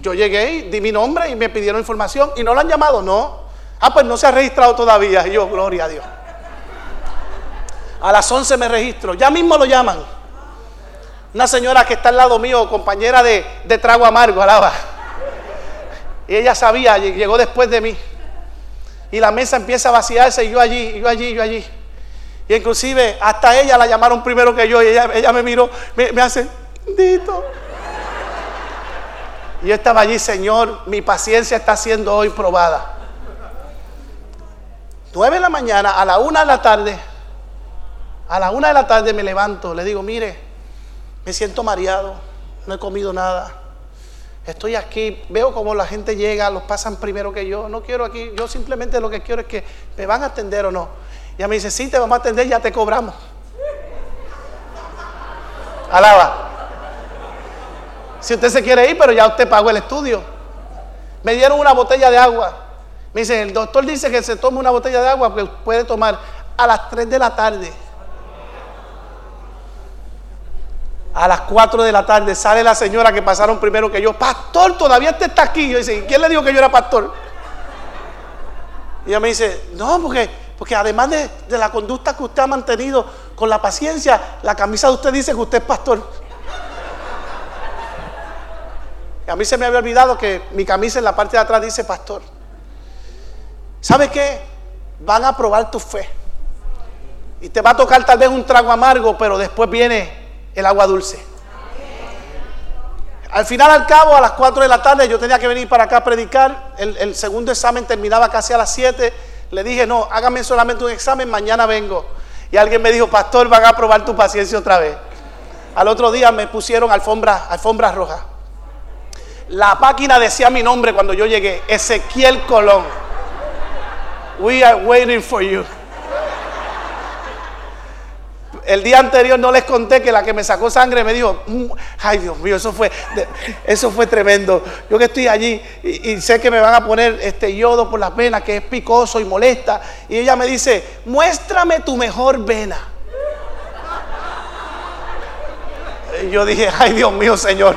yo llegué, di mi nombre y me pidieron información. ¿Y no lo han llamado? No. Ah, pues no se ha registrado todavía. Y yo, gloria a Dios. A las 11 me registro. Ya mismo lo llaman. Una señora que está al lado mío, compañera de, trago amargo, alaba. Y ella sabía, llegó después de mí. Y la mesa empieza a vaciarse y yo allí, yo allí, yo allí. Y inclusive hasta ella la llamaron primero que yo y ella, me miró, me, hace, Dito. Y yo estaba allí, Señor, mi paciencia está siendo hoy probada. Nueve de la mañana, a la una de la tarde, a la una de la tarde me levanto, le digo, mire, me siento mareado, no he comido nada. Estoy aquí, veo como la gente llega, los pasan primero que yo. No quiero aquí, yo simplemente lo que quiero es que me van a atender o no. Y ella me dice, sí, te vamos a atender, ya te cobramos. Alaba. Si usted se quiere ir, pero ya usted pagó el estudio. Me dieron una botella de agua. Me dice, el doctor dice que se tome una botella de agua que puede tomar a las 3 de la tarde. A las 4 de la tarde sale la señora que pasaron primero que yo. Pastor, todavía usted está aquí. Yo dice, ¿quién le dijo que yo era pastor? Y ella me dice, no, porque, porque además de, de la conducta que usted ha mantenido con la paciencia, la camisa de usted dice que usted es pastor. A mí se me había olvidado que mi camisa en la parte de atrás dice pastor. ¿Sabe qué? Van a probar tu fe. Y te va a tocar tal vez un trago amargo, pero después viene el agua dulce. Al final, al cabo, a las 4 de la tarde, yo tenía que venir para acá a predicar. El, segundo examen terminaba casi a las 7. Le dije, no, hágame solamente un examen, mañana vengo. Y alguien me dijo, pastor, van a probar tu paciencia otra vez. Al otro día me pusieron alfombra, alfombra roja. La máquina decía mi nombre cuando yo llegué, Ezequiel Colón. We are waiting for you el día anterior no les conté que la que me sacó sangre me dijo, mm, ay Dios mío, eso fue, eso fue tremendo. Yo que estoy allí y, sé que me van a poner este yodo por las venas, que es picoso y molesta. Y ella me dice, muéstrame tu mejor vena. Y yo dije, ay Dios mío, Señor,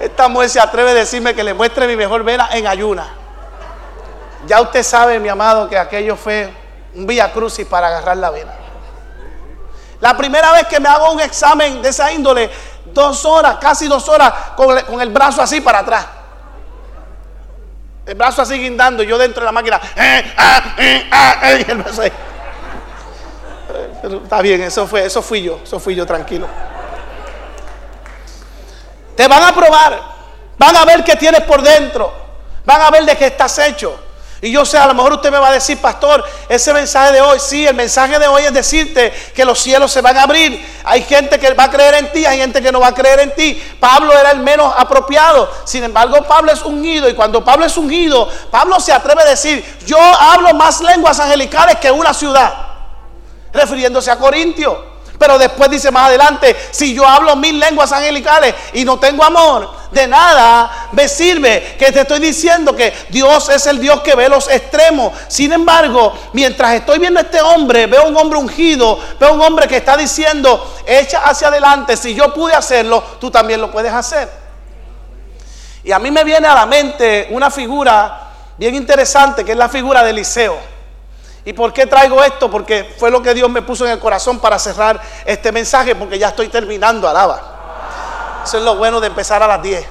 esta mujer se atreve a decirme que le muestre mi mejor vena en ayuna. Ya usted sabe, mi amado, que aquello fue un vía crucis para agarrar la vena. La primera vez que me hago un examen de esa índole, dos horas, casi dos horas, con el, brazo así para atrás. El brazo así guindando, yo dentro de la máquina. Eh, ah, eh, ah, eh, Pero está bien, eso fue, eso fui yo, eso fui yo, tranquilo. Te van a probar, van a ver qué tienes por dentro, van a ver de qué estás hecho. Y yo sé, a lo mejor usted me va a decir, pastor, ese mensaje de hoy, sí, el mensaje de hoy es decirte que los cielos se van a abrir. Hay gente que va a creer en ti, hay gente que no va a creer en ti. Pablo era el menos apropiado. Sin embargo, Pablo es ungido y cuando Pablo es ungido, Pablo se atreve a decir, yo hablo más lenguas angelicales que una ciudad, refiriéndose a Corintio. Pero después dice más adelante, si yo hablo mil lenguas angelicales y no tengo amor, de nada me sirve que te estoy diciendo que Dios es el Dios que ve los extremos. Sin embargo, mientras estoy viendo a este hombre, veo un hombre ungido, veo un hombre que está diciendo, echa hacia adelante, si yo pude hacerlo, tú también lo puedes hacer. Y a mí me viene a la mente una figura bien interesante, que es la figura de Eliseo. ¿Y por qué traigo esto? Porque fue lo que Dios me puso en el corazón para cerrar este mensaje, porque ya estoy terminando, alaba. Eso es lo bueno de empezar a las 10.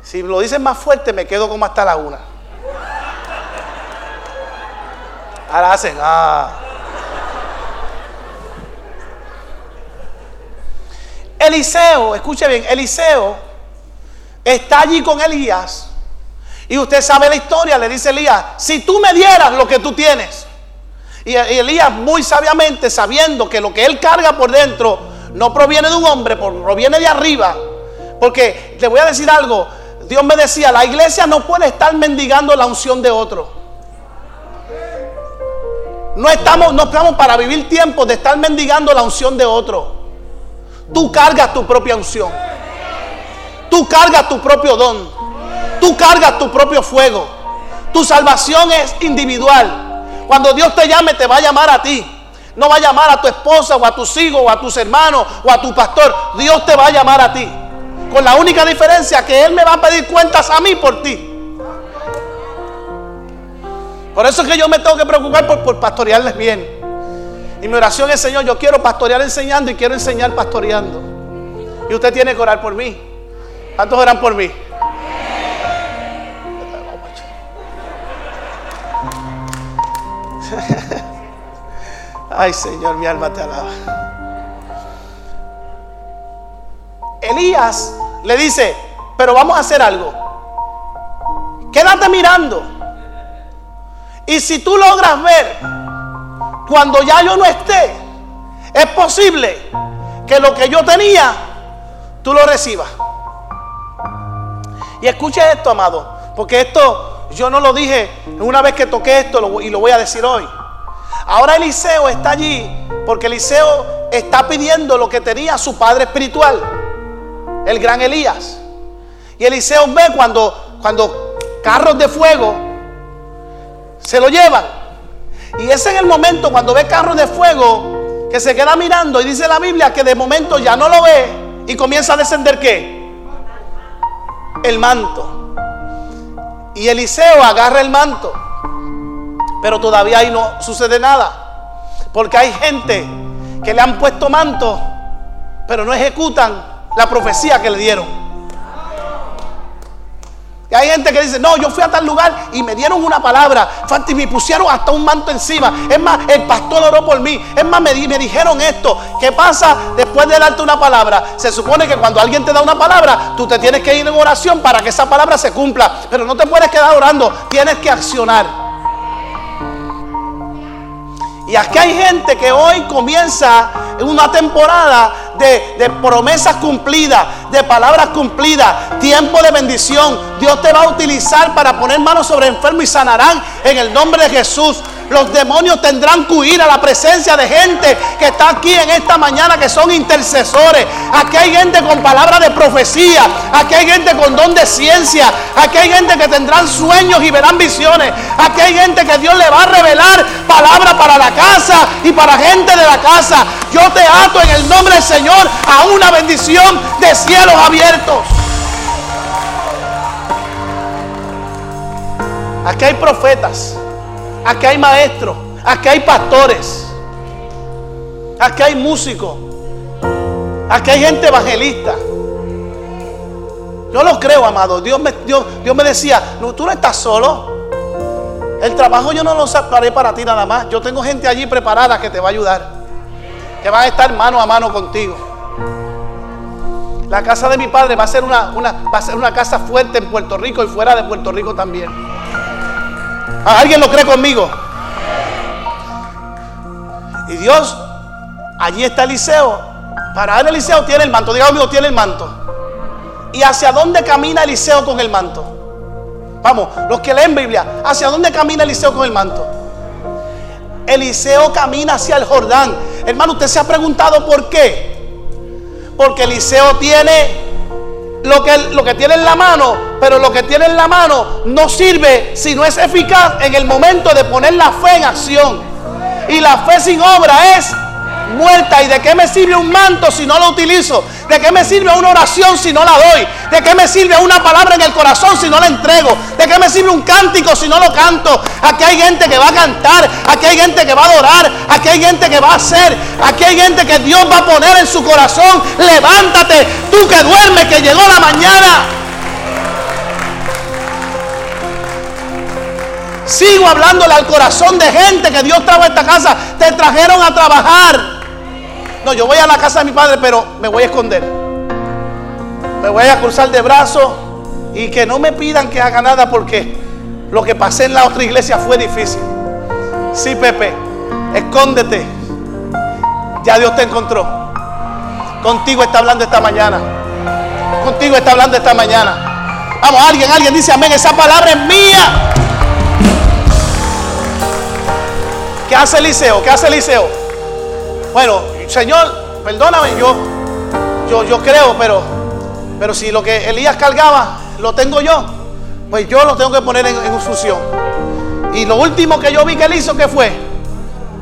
Si lo dicen más fuerte, me quedo como hasta la una. Ahora hacen, ah. Eliseo, escuche bien, Eliseo está allí con Elías. Y usted sabe la historia, le dice Elías, si tú me dieras lo que tú tienes. Y Elías muy sabiamente, sabiendo que lo que él carga por dentro no proviene de un hombre, proviene de arriba. Porque te voy a decir algo, Dios me decía, la iglesia no puede estar mendigando la unción de otro. No estamos, no estamos para vivir tiempos de estar mendigando la unción de otro. Tú cargas tu propia unción. Tú cargas tu propio don. Tú cargas tu propio fuego. Tu salvación es individual. Cuando Dios te llame, te va a llamar a ti. No va a llamar a tu esposa o a tus hijos o a tus hermanos o a tu pastor. Dios te va a llamar a ti. Con la única diferencia que Él me va a pedir cuentas a mí por ti. Por eso es que yo me tengo que preocupar por, pastorearles bien. Y mi oración es, Señor, yo quiero pastorear enseñando y quiero enseñar pastoreando. Y usted tiene que orar por mí. ¿Cuántos oran por mí? [LAUGHS] Ay, Señor, mi alma te alaba. Elías le dice, pero vamos a hacer algo. Quédate mirando. Y si tú logras ver, cuando ya yo no esté, es posible que lo que yo tenía, tú lo recibas. Y escuche esto, amado, porque esto yo no lo dije una vez que toqué esto y lo voy a decir hoy. Ahora Eliseo está allí porque Eliseo está pidiendo lo que tenía su padre espiritual, el gran Elías. Y Eliseo ve cuando, cuando carros de fuego se lo llevan. Y es en el momento cuando ve carros de fuego que se queda mirando y dice la Biblia que de momento ya no lo ve y comienza a descender qué? El manto. Y Eliseo agarra el manto. Pero todavía ahí no sucede nada. Porque hay gente que le han puesto manto, pero no ejecutan la profecía que le dieron. Hay gente que dice, no, yo fui a tal lugar y me dieron una palabra. Y me pusieron hasta un manto encima. Es más, el pastor oró por mí. Es más, me, me dijeron esto. ¿Qué pasa después de darte una palabra? Se supone que cuando alguien te da una palabra, tú te tienes que ir en oración para que esa palabra se cumpla. Pero no te puedes quedar orando. Tienes que accionar. Y aquí hay gente que hoy comienza una temporada de, promesas cumplidas, de palabras cumplidas, tiempo de bendición. Dios te va a utilizar para poner manos sobre enfermos y sanarán en el nombre de Jesús. Los demonios tendrán que huir a la presencia de gente que está aquí en esta mañana que son intercesores. Aquí hay gente con palabra de profecía. Aquí hay gente con don de ciencia. Aquí hay gente que tendrán sueños y verán visiones. Aquí hay gente que Dios le va a revelar palabra para la casa y para gente de la casa. Yo te ato en el nombre del Señor a una bendición de cielos abiertos. Aquí hay profetas. Aquí hay maestros, aquí hay pastores, aquí hay músicos, aquí hay gente evangelista. Yo lo creo, amado. Dios me, Dios, Dios me decía, no, tú no estás solo. El trabajo yo no lo separé para ti nada más. Yo tengo gente allí preparada que te va a ayudar. Que va a estar mano a mano contigo. La casa de mi padre va a ser una, una, va a ser una casa fuerte en Puerto Rico y fuera de Puerto Rico también. ¿Alguien lo cree conmigo? Y Dios, allí está Eliseo. Para él Eliseo tiene el manto. Diga conmigo, tiene el manto. ¿Y hacia dónde camina Eliseo con el manto? Vamos, los que leen Biblia, ¿hacia dónde camina Eliseo con el manto? Eliseo camina hacia el Jordán. Hermano, usted se ha preguntado por qué. Porque Eliseo tiene lo que, lo que tiene en la mano, pero lo que tiene en la mano no sirve si no es eficaz en el momento de poner la fe en acción. Y la fe sin obra es muerta. ¿Y de qué me sirve un manto si no lo utilizo? ¿De qué me sirve una oración si no la doy? ¿De qué me sirve una palabra en el corazón si no la entrego? ¿De qué me sirve un cántico si no lo canto? Aquí hay gente que va a cantar, aquí hay gente que va a adorar, aquí hay gente que va a hacer, aquí hay gente que Dios va a poner en su corazón. Levántate, tú que duermes, que llegó la mañana. Sigo hablándole al corazón de gente que Dios trajo a esta casa. Te trajeron a trabajar. No, yo voy a la casa de mi padre, pero me voy a esconder. Me voy a cruzar de brazos y que no me pidan que haga nada porque lo que pasé en la otra iglesia fue difícil. Sí, Pepe, escóndete. Ya Dios te encontró. Contigo está hablando esta mañana. Contigo está hablando esta mañana. Vamos, alguien, alguien dice amén. Esa palabra es mía. ¿Qué hace Eliseo? ¿Qué hace Eliseo? Bueno, Señor, perdóname, yo, yo, yo creo, pero, pero si lo que Elías cargaba lo tengo yo, pues yo lo tengo que poner en, en. Y lo último que yo vi que él hizo, ¿qué fue?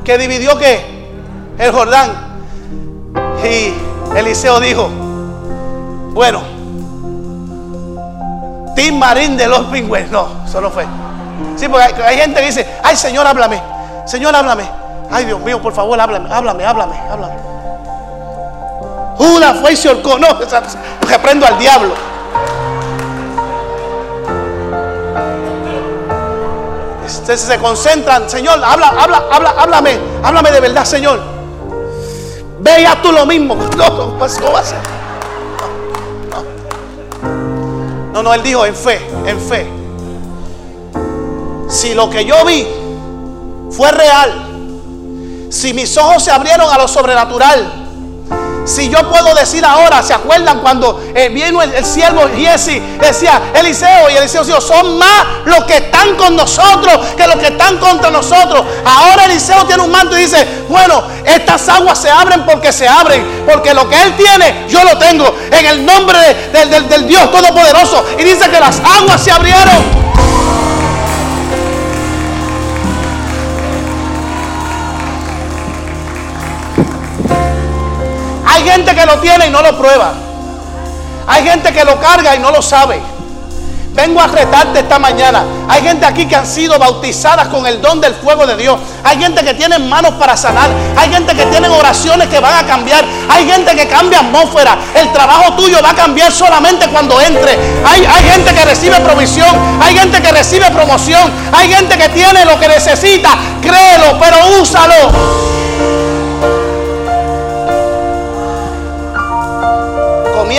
Que dividió qué? El Jordán. Y Eliseo dijo, bueno, Tim Marín de los pingües. No, eso no fue. Sí, porque hay gente que dice, ay Señor, háblame. Señor, háblame. Ay, Dios mío, por favor, háblame, háblame, háblame, háblame. Una fue y se ahorcó. No, reprendo al diablo. Ustedes se concentran, Señor, habla, habla, habla, háblame, háblame de verdad, Señor. Ve ya tú lo mismo. [LAUGHS] No, pues, ¿cómo va a ser? No, no, él dijo en fe, en fe. Si lo que yo vi fue real, si mis ojos se abrieron a lo sobrenatural, si yo puedo decir ahora, ¿se acuerdan cuando eh, vino el, el siervo Jesse? Decía Eliseo y Eliseo dijo, son más los que están con nosotros que los que están contra nosotros. Ahora Eliseo tiene un manto y dice, bueno, estas aguas se abren porque se abren, porque lo que él tiene, yo lo tengo en el nombre de- del- Dios Todopoderoso. Y dice que las aguas se abrieron. Hay gente que lo tiene y no lo prueba. Hay gente que lo carga y no lo sabe. Vengo a retarte esta mañana. Hay gente aquí que han sido bautizadas con el don del fuego de Dios. Hay gente que tiene manos para sanar. Hay gente que tiene oraciones que van a cambiar. Hay gente que cambia atmósfera. El trabajo tuyo va a cambiar solamente cuando entre. Hay, hay gente que recibe provisión. Hay gente que recibe promoción. Hay gente que tiene lo que necesita. Créelo, pero úsalo.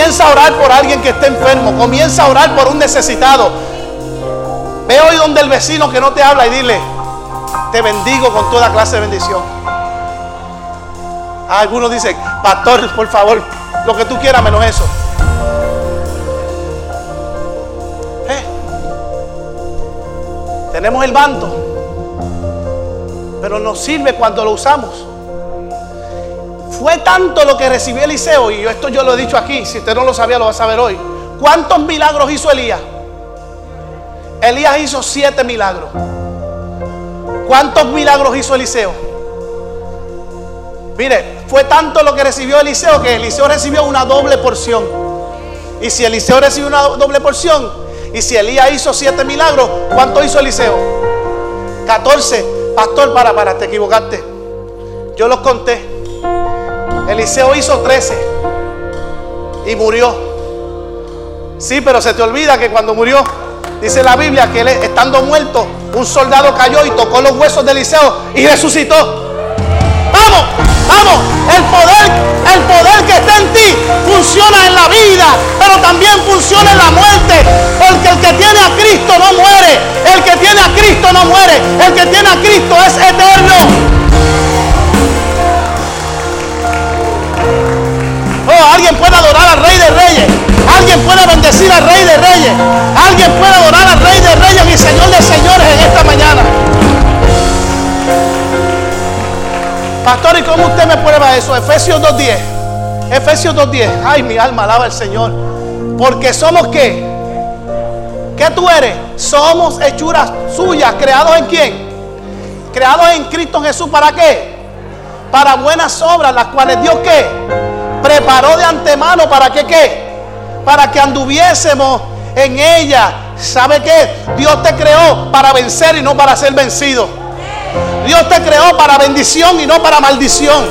Comienza a orar por alguien que esté enfermo. Comienza a orar por un necesitado. Ve hoy donde el vecino que no te habla y dile, te bendigo con toda clase de bendición. Ah, Algunos dicen, pastor, por favor, lo que tú quieras menos eso. Eh, Tenemos el manto, pero nos sirve cuando lo usamos. Fue tanto lo que recibió Eliseo, y esto yo lo he dicho aquí, si usted no lo sabía lo va a saber hoy. ¿Cuántos milagros hizo Elías? Elías hizo siete milagros. ¿Cuántos milagros hizo Eliseo? Mire, fue tanto lo que recibió Eliseo que Eliseo recibió una doble porción. Y si Eliseo recibió una doble porción, y si Elías hizo siete milagros, ¿cuánto hizo Eliseo? 14. Pastor, para, para, te equivocaste. Yo los conté. Eliseo hizo 13 y murió. Sí, pero se te olvida que cuando murió, dice la Biblia que él estando muerto, un soldado cayó y tocó los huesos de Eliseo y resucitó. Vamos, vamos, el poder, el poder que está en ti funciona en la vida, pero también funciona en la muerte, porque el que tiene a Cristo no muere, el que tiene a Cristo no muere, el que tiene a Cristo es eterno. Oh, alguien puede adorar al Rey de Reyes. Alguien puede bendecir al Rey de Reyes. Alguien puede adorar al Rey de Reyes y Señor de Señores en esta mañana. Pastor, ¿y cómo usted me prueba eso? Efesios 2.10. Efesios 2.10. Ay, mi alma alaba al Señor. Porque somos qué? ¿Qué tú eres? Somos hechuras suyas. ¿Creados en quién? Creados en Cristo Jesús. ¿Para qué? Para buenas obras, las cuales Dios qué? Preparó de antemano para que qué? Para que anduviésemos en ella. ¿Sabe qué? Dios te creó para vencer y no para ser vencido. Dios te creó para bendición y no para maldición.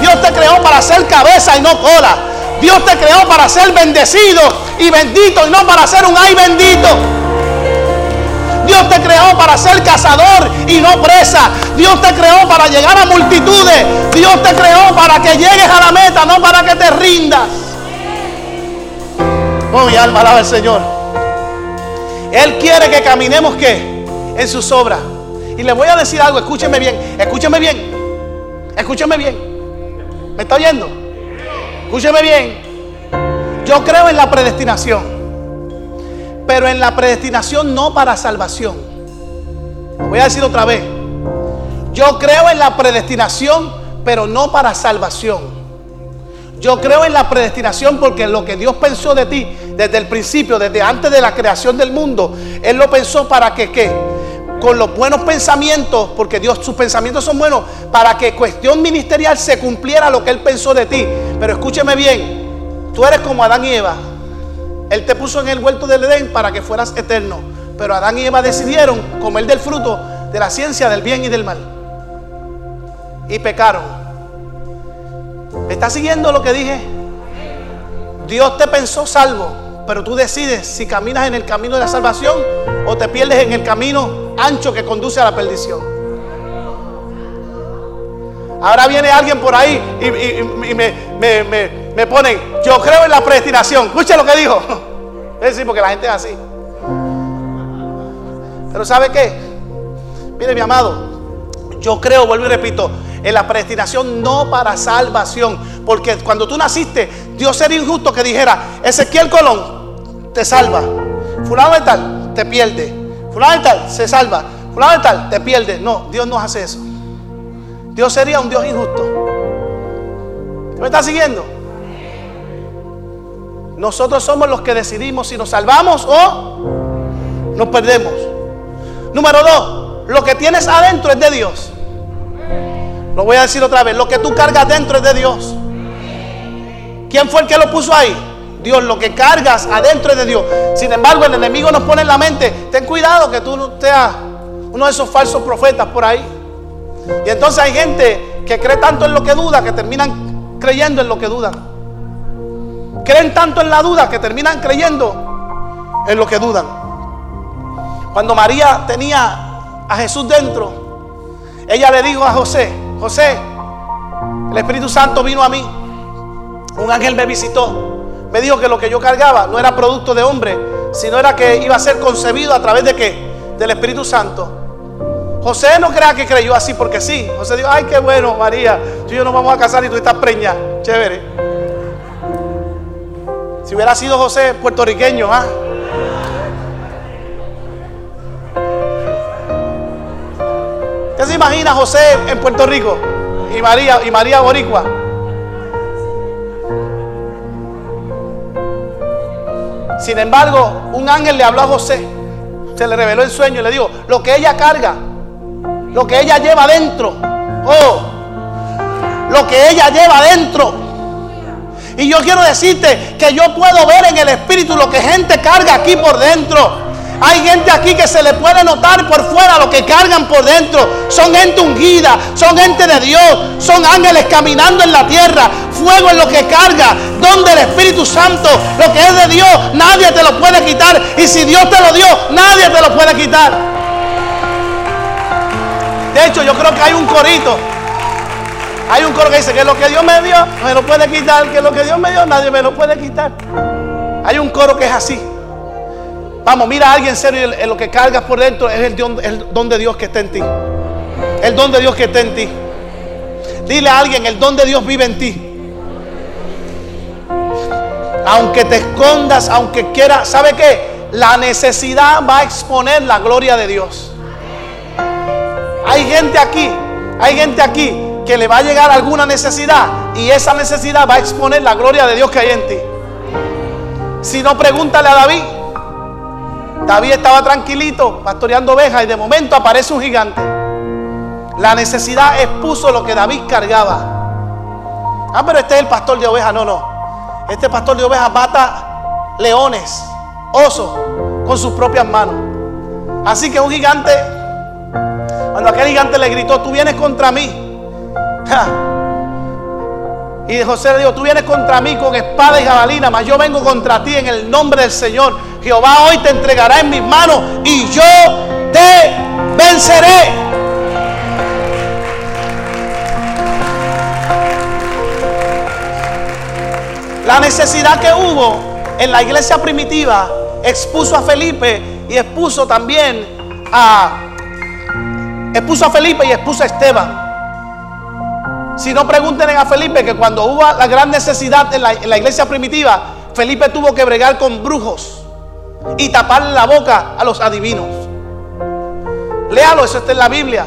Dios te creó para ser cabeza y no cola. Dios te creó para ser bendecido y bendito y no para ser un ay bendito. Dios te creó para ser cazador y no presa. Dios te creó para llegar a multitudes. Dios te creó para que llegues a la meta, no para que te rindas. Oh, mi alma alaba al Señor. Él quiere que caminemos ¿qué? en sus obras. Y le voy a decir algo, escúcheme bien, escúcheme bien, escúcheme bien. ¿Me está oyendo? Escúcheme bien. Yo creo en la predestinación, pero en la predestinación no para salvación. Voy a decir otra vez. Yo creo en la predestinación, pero no para salvación. Yo creo en la predestinación porque lo que Dios pensó de ti desde el principio, desde antes de la creación del mundo, Él lo pensó para que qué? Con los buenos pensamientos, porque Dios, sus pensamientos son buenos, para que cuestión ministerial se cumpliera lo que Él pensó de ti. Pero escúcheme bien, tú eres como Adán y Eva. Él te puso en el huerto del Edén para que fueras eterno. Pero Adán y Eva decidieron comer del fruto de la ciencia del bien y del mal. Y pecaron. ¿Me está siguiendo lo que dije? Dios te pensó salvo, pero tú decides si caminas en el camino de la salvación o te pierdes en el camino ancho que conduce a la perdición. Ahora viene alguien por ahí y, me, me, pone, yo creo en la predestinación. Escucha lo que dijo. [LAUGHS] Es decir, porque la gente es así. Pero ¿sabe qué? Mire, mi amado, yo creo, vuelvo y repito, en la predestinación no para salvación. Porque cuando tú naciste, Dios era injusto que dijera, Ezequiel Colón te salva. Fulano de tal te pierde. Fulano de tal se salva. Fulano de tal te pierde. No, Dios no hace eso. Dios sería un Dios injusto. ¿Me está siguiendo? Nosotros somos los que decidimos si nos salvamos o nos perdemos. Número dos, lo que tienes adentro es de Dios. Lo voy a decir otra vez. Lo que tú cargas dentro es de Dios. ¿Quién fue el que lo puso ahí? Dios, lo que cargas adentro es de Dios. Sin embargo, el enemigo nos pone en la mente, ten cuidado que tú no seas uno de esos falsos profetas por ahí. Y entonces hay gente que cree tanto en lo que duda que terminan creyendo en lo que dudan. Creen tanto en la duda que terminan creyendo en lo que dudan. Cuando María tenía a Jesús dentro, ella le dijo a José, José, el Espíritu Santo vino a mí. Un ángel me visitó. Me dijo que lo que yo cargaba no era producto de hombre, sino era que iba a ser concebido a través de qué? Del Espíritu Santo. José no crea que creyó así porque sí. José dijo, ay, qué bueno, María. Tú y yo nos vamos a casar y tú estás preña. Chévere. Si hubiera sido José puertorriqueño, ¿ah? ¿Qué se imagina José en Puerto Rico? Y María, y María Boricua. Sin embargo, un ángel le habló a José. Se le reveló el sueño y le dijo, lo que ella carga, lo que ella lleva adentro. Oh, lo que ella lleva adentro. Y yo quiero decirte que yo puedo ver en el espíritu lo que gente carga aquí por dentro. Hay gente aquí que se le puede notar por fuera lo que cargan por dentro. Son gente ungida, son gente de Dios, son ángeles caminando en la tierra. Fuego es lo que carga, donde el Espíritu Santo, lo que es de Dios, nadie te lo puede quitar. Y si Dios te lo dio, nadie te lo puede quitar. De hecho, yo creo que hay un corito. Hay un coro que dice que lo que Dios me dio, me lo puede quitar. Que lo que Dios me dio, nadie me lo puede quitar. Hay un coro que es así. Vamos, mira a alguien serio en lo que cargas por dentro es el don, de Dios que está en ti. El don de Dios que está en ti. Dile a alguien, el don de Dios vive en ti. Aunque te escondas, aunque quieras, ¿sabe qué? La necesidad va a exponer la gloria de Dios. Hay gente aquí, hay gente aquí que le va a llegar alguna necesidad y esa necesidad va a exponer la gloria de Dios que hay en ti. Si no, pregúntale a David. David estaba tranquilito pastoreando ovejas y de momento aparece un gigante. La necesidad expuso lo que David cargaba. Ah, pero este es el pastor de ovejas. No, no. Este pastor de ovejas mata leones, osos, con sus propias manos. Así que un gigante, cuando aquel gigante le gritó, tú vienes contra mí. Y José le dijo, tú vienes contra mí con espada y jabalina, mas yo vengo contra ti en el nombre del Señor. Jehová hoy te entregará en mis manos y yo te venceré. La necesidad que hubo en la iglesia primitiva expuso a Felipe y expuso también a expuso a Felipe y expuso a Esteban. Si no, pregúntenle a Felipe que cuando hubo la gran necesidad en la, en la iglesia primitiva, Felipe tuvo que bregar con brujos y taparle la boca a los adivinos. Léalo, eso está en la Biblia.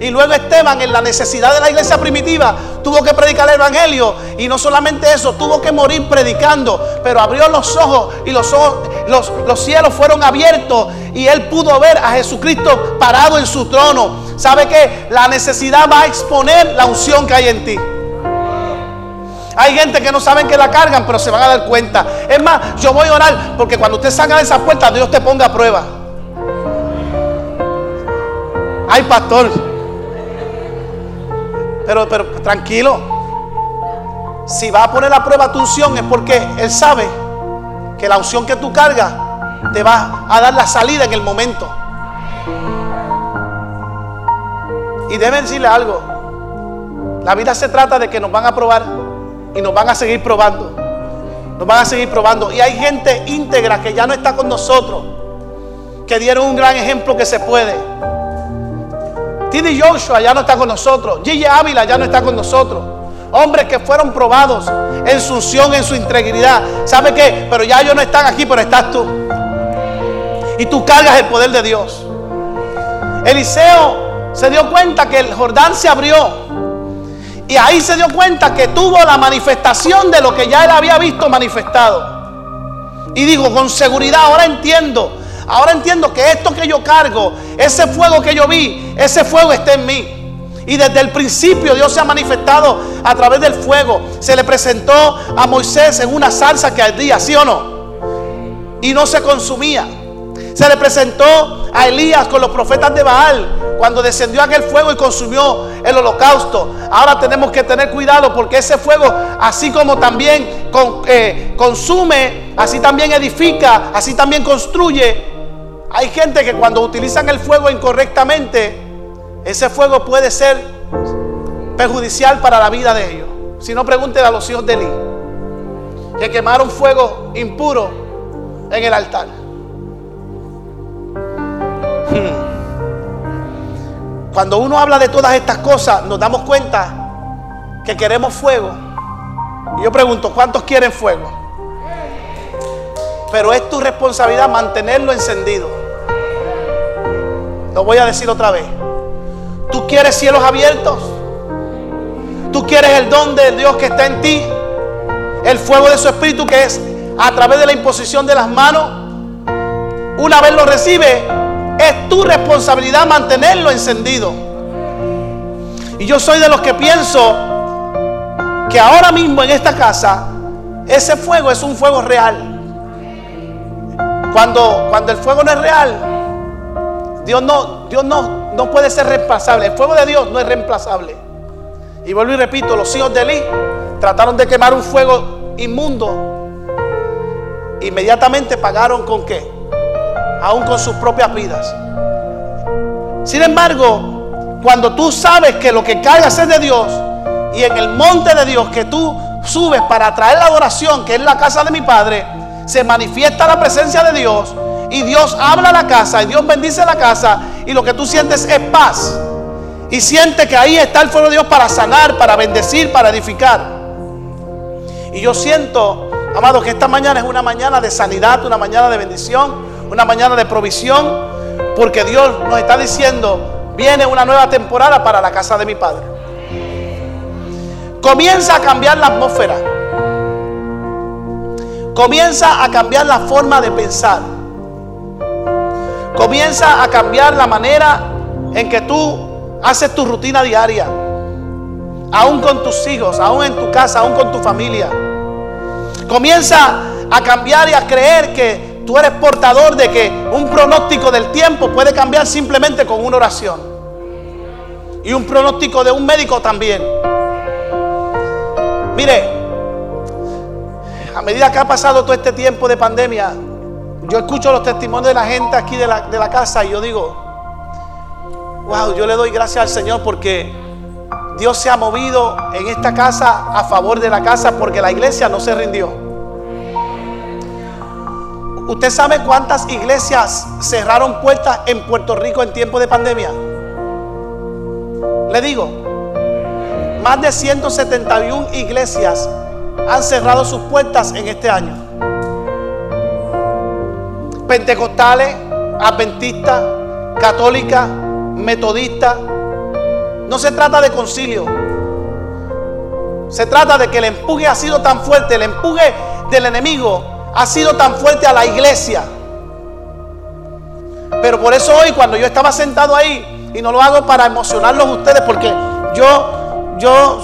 Y luego Esteban, en la necesidad de la iglesia primitiva, tuvo que predicar el evangelio. Y no solamente eso, tuvo que morir predicando. Pero abrió los ojos y los, ojos, los, los cielos fueron abiertos. Y él pudo ver a Jesucristo parado en su trono. ¿Sabe que La necesidad va a exponer la unción que hay en ti. Hay gente que no saben que la cargan, pero se van a dar cuenta. Es más, yo voy a orar porque cuando usted salga de esa puerta, Dios te ponga a prueba. Ay, pastor. Pero, pero tranquilo. Si va a poner a prueba tu unción es porque Él sabe que la unción que tú cargas te va a dar la salida en el momento. Y deben decirle algo. La vida se trata de que nos van a probar y nos van a seguir probando. Nos van a seguir probando. Y hay gente íntegra que ya no está con nosotros. Que dieron un gran ejemplo que se puede. Tidi Joshua ya no está con nosotros. Gigi Ávila ya no está con nosotros. Hombres que fueron probados en su unción, en su integridad. ¿Sabe qué? Pero ya ellos no están aquí, pero estás tú. Y tú cargas el poder de Dios. Eliseo se dio cuenta que el Jordán se abrió. Y ahí se dio cuenta que tuvo la manifestación de lo que ya él había visto manifestado. Y dijo, con seguridad, ahora entiendo. Ahora entiendo que esto que yo cargo, ese fuego que yo vi, ese fuego está en mí. Y desde el principio Dios se ha manifestado a través del fuego. Se le presentó a Moisés en una salsa que ardía, ¿sí o no? Y no se consumía. Se le presentó a Elías con los profetas de Baal cuando descendió aquel fuego y consumió el holocausto. Ahora tenemos que tener cuidado porque ese fuego, así como también eh, consume, así también edifica, así también construye. Hay gente que cuando utilizan el fuego incorrectamente, ese fuego puede ser perjudicial para la vida de ellos. Si no, pregúntenle a los hijos de Eli, que quemaron fuego impuro en el altar. Hmm. Cuando uno habla de todas estas cosas, nos damos cuenta que queremos fuego. Y yo pregunto, ¿cuántos quieren fuego? Pero es tu responsabilidad mantenerlo encendido. Lo voy a decir otra vez. ¿Tú quieres cielos abiertos? ¿Tú quieres el don de Dios que está en ti? El fuego de su espíritu que es a través de la imposición de las manos. Una vez lo recibe, es tu responsabilidad mantenerlo encendido. Y yo soy de los que pienso que ahora mismo en esta casa ese fuego es un fuego real. Cuando, cuando el fuego no es real, Dios no, Dios no, no puede ser reemplazable. El fuego de Dios no es reemplazable. Y vuelvo y repito, los hijos de Eli trataron de quemar un fuego inmundo. Inmediatamente pagaron con qué? aún con sus propias vidas. Sin embargo, cuando tú sabes que lo que cargas es de Dios y en el monte de Dios que tú subes para traer la adoración, que es la casa de mi Padre, se manifiesta la presencia de Dios y Dios habla la casa y Dios bendice la casa y lo que tú sientes es paz. Y sientes que ahí está el fuego de Dios para sanar, para bendecir, para edificar. Y yo siento, amado, que esta mañana es una mañana de sanidad, una mañana de bendición, una mañana de provisión, porque Dios nos está diciendo, viene una nueva temporada para la casa de mi Padre. Comienza a cambiar la atmósfera. Comienza a cambiar la forma de pensar. Comienza a cambiar la manera en que tú haces tu rutina diaria. aún con tus hijos, aún en tu casa, aún con tu familia. Comienza a cambiar y a creer que tú eres portador de que un pronóstico del tiempo puede cambiar simplemente con una oración. Y un pronóstico de un médico también. Mire, a medida que ha pasado todo este tiempo de pandemia, yo escucho los testimonios de la gente aquí de la, de la casa y yo digo, wow, yo le doy gracias al Señor porque Dios se ha movido en esta casa a favor de la casa porque la iglesia no se rindió. ¿Usted sabe cuántas iglesias cerraron puertas en Puerto Rico en tiempo de pandemia? Le digo, más de 171 iglesias han cerrado sus puertas en este año. Pentecostales, adventistas, católicas, metodistas, no se trata de concilio. Se trata de que el empuje ha sido tan fuerte, el empuje del enemigo ha sido tan fuerte a la iglesia. Pero por eso hoy cuando yo estaba sentado ahí, y no lo hago para emocionarlos a ustedes, porque yo, yo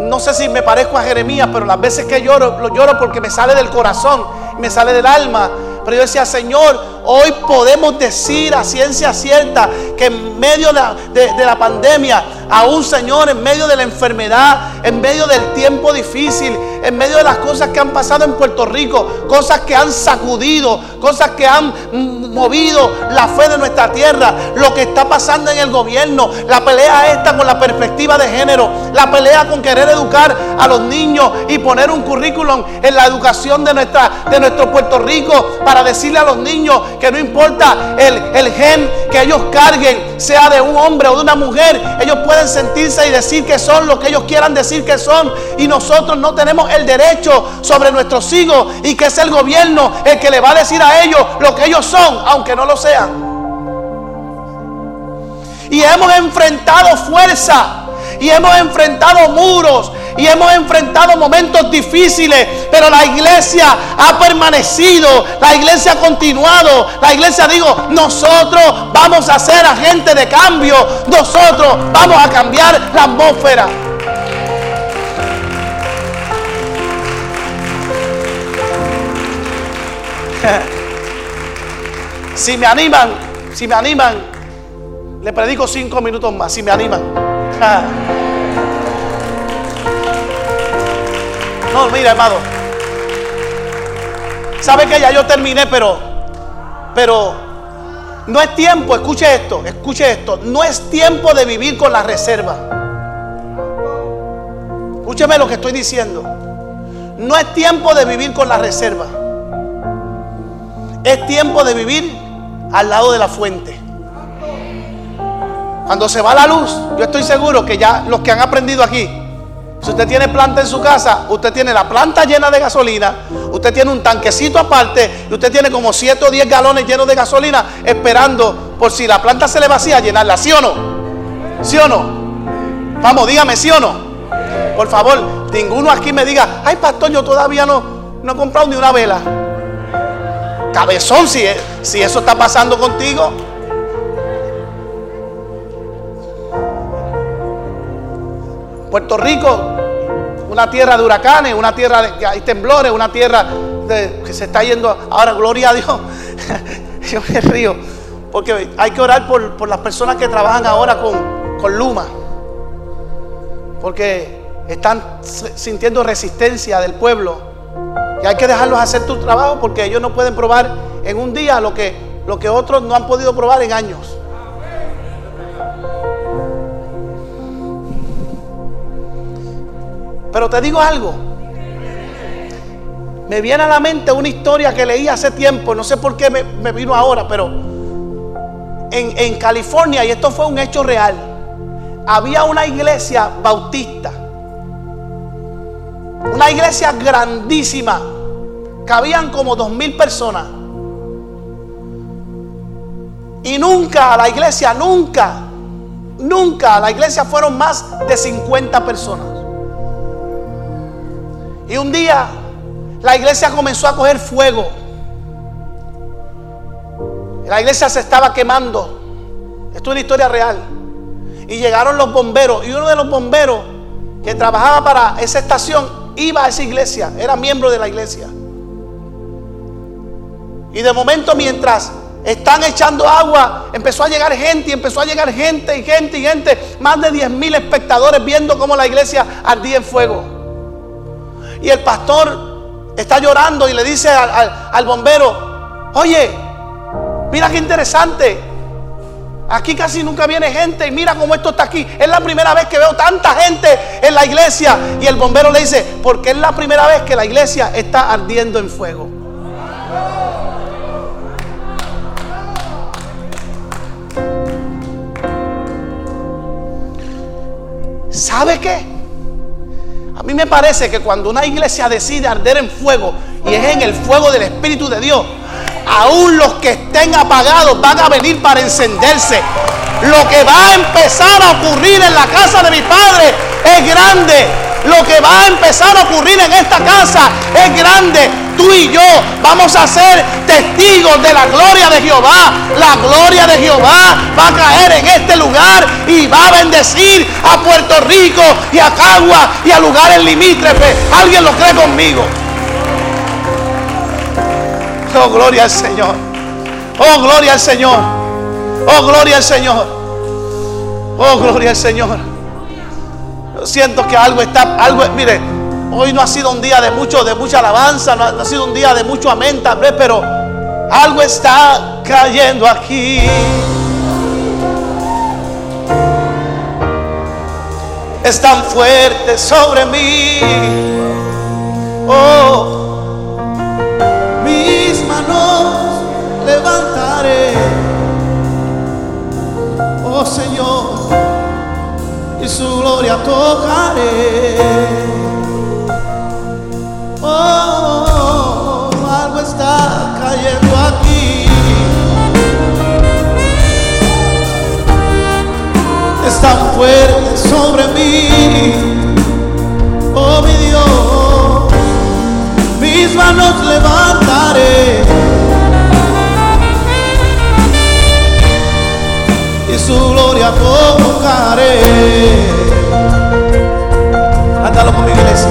no sé si me parezco a Jeremías, pero las veces que lloro, lo lloro porque me sale del corazón, me sale del alma. Pero yo decía, Señor, hoy podemos decir a ciencia cierta que en medio de, la pandemia Aún, Señor, en medio de la enfermedad, en medio del tiempo difícil, en medio de las cosas que han pasado en Puerto Rico, cosas que han sacudido, cosas que han movido la fe de nuestra tierra, lo que está pasando en el gobierno, la pelea esta con la perspectiva de género, la pelea con querer educar a los niños y poner un currículum en la educación de, nuestra, de nuestro Puerto Rico para decirle a los niños que no importa el, el gen que ellos carguen, sea de un hombre o de una mujer, ellos pueden sentirse y decir que son lo que ellos quieran decir que son. Y nosotros no tenemos el derecho sobre nuestros hijos y que es el gobierno el que le va a decir a ellos lo que ellos son, aunque no lo sean. Y hemos enfrentado fuerza y hemos enfrentado muros y hemos enfrentado momentos difíciles, pero la iglesia ha permanecido, la iglesia ha continuado, la iglesia digo, nosotros vamos a ser agentes de cambio, nosotros vamos a cambiar la atmósfera. [LAUGHS] Si me animan, si me animan, le predico cinco minutos más, si me animan. [LAUGHS] No, mira, hermano. Sabe que ya yo terminé, pero, pero no es tiempo, escuche esto, escuche esto, no es tiempo de vivir con la reserva. Escúcheme lo que estoy diciendo. No es tiempo de vivir con la reserva. Es tiempo de vivir al lado de la fuente. Cuando se va la luz, yo estoy seguro que ya los que han aprendido aquí, si usted tiene planta en su casa, usted tiene la planta llena de gasolina, usted tiene un tanquecito aparte y usted tiene como 7 o 10 galones llenos de gasolina esperando por si la planta se le vacía llenarla, ¿sí o no? ¿Sí o no? Vamos, dígame, ¿sí o no? Por favor, ninguno aquí me diga, ay pastor, yo todavía no, no he comprado ni una vela. Cabezón, si, si eso está pasando contigo. Puerto Rico, una tierra de huracanes, una tierra de hay temblores, una tierra que se está yendo. Ahora, gloria a Dios. [LAUGHS] Yo me río. Porque hay que orar por, las personas que trabajan ahora con, con Luma. Porque están sintiendo resistencia del pueblo. Y hay que dejarlos hacer tu trabajo porque ellos no pueden probar en un día lo que, lo que otros no han podido probar en años. Pero te digo algo. Me viene a la mente una historia que leí hace tiempo, no sé por qué me, vino ahora, pero en, en California, y esto fue un hecho real, había una iglesia bautista. Una iglesia grandísima. Cabían como dos mil personas. Y nunca la iglesia, nunca, nunca a la iglesia fueron más de 50 personas. Y un día la iglesia comenzó a coger fuego. La iglesia se estaba quemando. Esto es una historia real. Y llegaron los bomberos. Y uno de los bomberos que trabajaba para esa estación iba a esa iglesia, era miembro de la iglesia. Y de momento mientras están echando agua, empezó a llegar gente y empezó a llegar gente y gente y gente, más de 10 mil espectadores viendo cómo la iglesia ardía en fuego. Y el pastor está llorando y le dice al, al bombero, oye, mira qué interesante, Aquí casi nunca viene gente y mira cómo esto está aquí. Es la primera vez que veo tanta gente en la iglesia. Y el bombero le dice, porque es la primera vez que la iglesia está ardiendo en fuego. ¿Sabe qué? A mí me parece que cuando una iglesia decide arder en fuego y es en el fuego del Espíritu de Dios, aún los que estén apagados van a venir para encenderse. Lo que va a empezar a ocurrir en la casa de mi padre es grande. Lo que va a empezar a ocurrir en esta casa es grande. Tú y yo vamos a ser testigos de la gloria de Jehová. La gloria de Jehová va a caer en este lugar y va a bendecir a Puerto Rico y a Cagua y a lugares limítrofes. ¿Alguien lo cree conmigo? Oh, gloria al Señor. Oh, gloria al Señor. Oh, gloria al Señor. Oh, gloria al Señor. siento que algo está, algo, mire, hoy no ha sido un día de mucho, de mucha alabanza, no ha, sido un día de mucho amén, tal pero algo está cayendo aquí. Es tan fuerte sobre mí. Oh levantaré, oh Señor, y su gloria tocaré. Oh, algo está cayendo aquí. Es tan fuerte sobre mí, oh mi Dios, mis manos levantaré. Y su gloria tocaré. Ándalo con mi iglesia.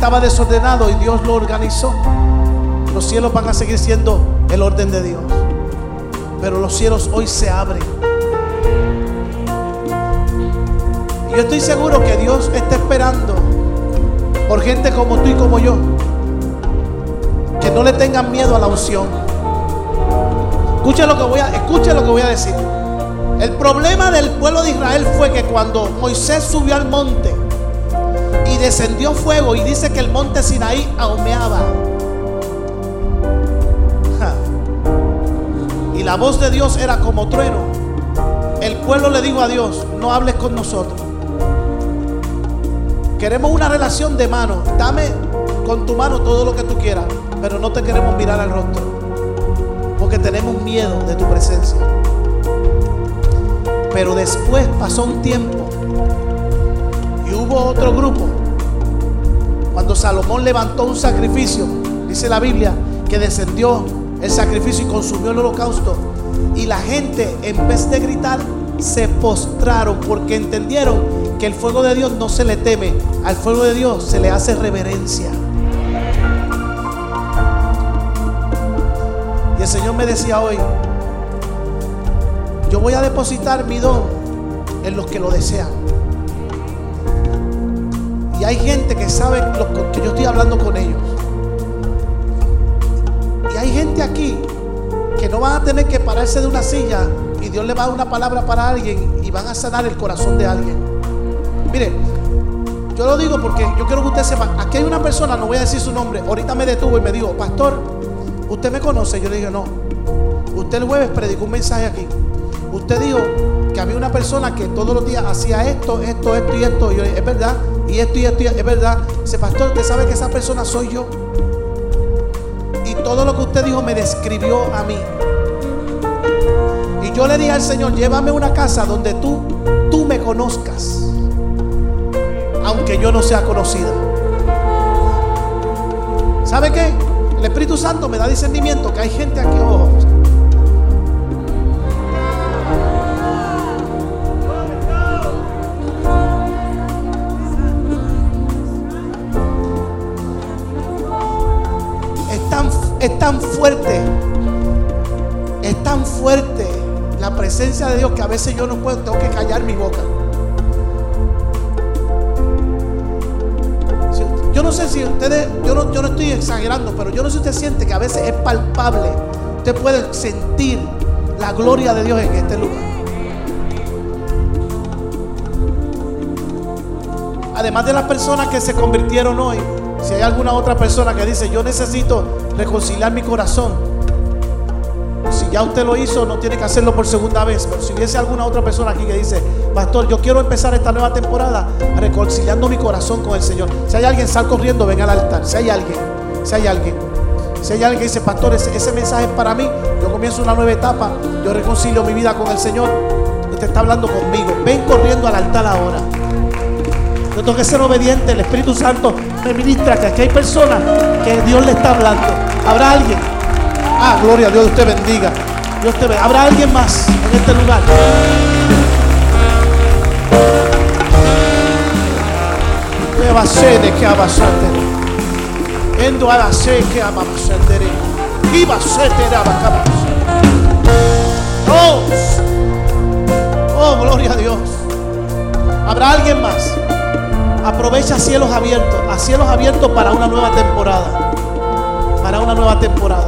Estaba desordenado y Dios lo organizó, los cielos van a seguir siendo el orden de Dios. Pero los cielos hoy se abren. Y yo estoy seguro que Dios está esperando por gente como tú y como yo, que no le tengan miedo a la unción Escuche lo que voy a, escuche lo que voy a decir. El problema del pueblo de Israel fue que cuando Moisés subió al monte descendió fuego y dice que el monte Sinaí ahumeaba. Y la voz de Dios era como trueno. El pueblo le dijo a Dios, no hables con nosotros. Queremos una relación de mano. Dame con tu mano todo lo que tú quieras, pero no te queremos mirar al rostro porque tenemos miedo de tu presencia. Pero después pasó un tiempo y hubo otro grupo. Cuando Salomón levantó un sacrificio, dice la Biblia, que descendió el sacrificio y consumió el holocausto. Y la gente, en vez de gritar, se postraron porque entendieron que el fuego de Dios no se le teme, al fuego de Dios se le hace reverencia. Y el Señor me decía hoy, yo voy a depositar mi don en los que lo desean. Y hay gente que sabe lo que yo estoy hablando con ellos. Y hay gente aquí que no van a tener que pararse de una silla y Dios le va a dar una palabra para alguien y van a sanar el corazón de alguien. Mire, yo lo digo porque yo quiero que usted sepa, aquí hay una persona, no voy a decir su nombre, ahorita me detuvo y me dijo, pastor, Usted me conoce. Yo le dije, no. Usted el jueves predicó un mensaje aquí. Usted dijo que había una persona que todos los días hacía esto, esto, esto y esto. Y yo, es verdad. Y esto y esto, y es verdad. Dice, pastor, usted sabe que esa persona soy yo. Y todo lo que usted dijo me describió a mí. Y yo le dije al Señor, llévame a una casa donde tú, tú me conozcas. Aunque yo no sea conocida. ¿Sabe qué? El Espíritu Santo me da discernimiento que hay gente aquí, oh, tan, fuerte, es tan fuerte la presencia de Dios que a veces yo no puedo, tengo que callar mi boca. Yo no sé si ustedes, yo no, yo no estoy exagerando, pero yo no sé si usted siente que a veces es palpable. Usted puede sentir la gloria de Dios en este lugar. Además de las personas que se convirtieron hoy, si hay alguna otra persona que dice, yo necesito reconciliar mi corazón, ya usted lo hizo, no tiene que hacerlo por segunda vez. Pero si hubiese alguna otra persona aquí que dice, Pastor, yo quiero empezar esta nueva temporada reconciliando mi corazón con el Señor. Si hay alguien, sal corriendo, ven al altar. Si hay alguien, si hay alguien. Si hay alguien que dice, Pastor, ese, mensaje es para mí, yo comienzo una nueva etapa, yo reconcilio mi vida con el Señor. Usted está hablando conmigo. Ven corriendo al altar ahora. Yo tengo que ser obediente. El Espíritu Santo me ministra que aquí hay personas que Dios le está hablando. Habrá alguien. Ah, gloria a Dios, usted bendiga. Dios te bendiga. ¿Habrá alguien más en este lugar? que. Endo que de Oh, oh, gloria a Dios. ¿Habrá alguien más? Aprovecha cielos abiertos, a cielos abiertos para una nueva temporada. Para una nueva temporada.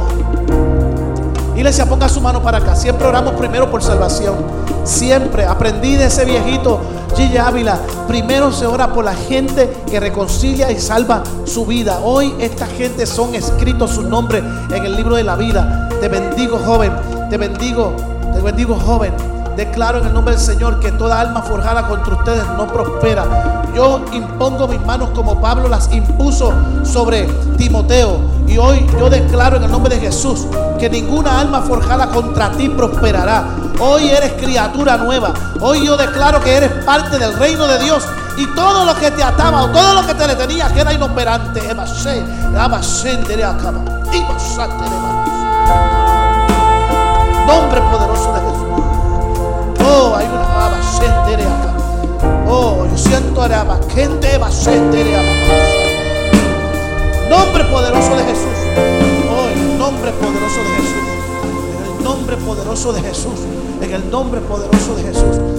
Iglesia, ponga su mano para acá. Siempre oramos primero por salvación. Siempre aprendí de ese viejito Gigi Ávila. Primero se ora por la gente que reconcilia y salva su vida. Hoy esta gente son escritos sus nombres en el libro de la vida. Te bendigo, joven. Te bendigo. Te bendigo, joven. Declaro en el nombre del Señor que toda alma forjada contra ustedes no prospera. Yo impongo mis manos como Pablo las impuso sobre Timoteo. Y hoy yo declaro en el nombre de Jesús que ninguna alma forjada contra ti prosperará. Hoy eres criatura nueva. Hoy yo declaro que eres parte del reino de Dios. Y todo lo que te ataba o todo lo que te detenía queda inoperante. Nombre poderoso de. Oh, hay una baba Oh, yo siento araba. Gente va Nombre poderoso de Jesús. Oh, el nombre poderoso de Jesús. En el nombre poderoso de Jesús. En el nombre poderoso de Jesús.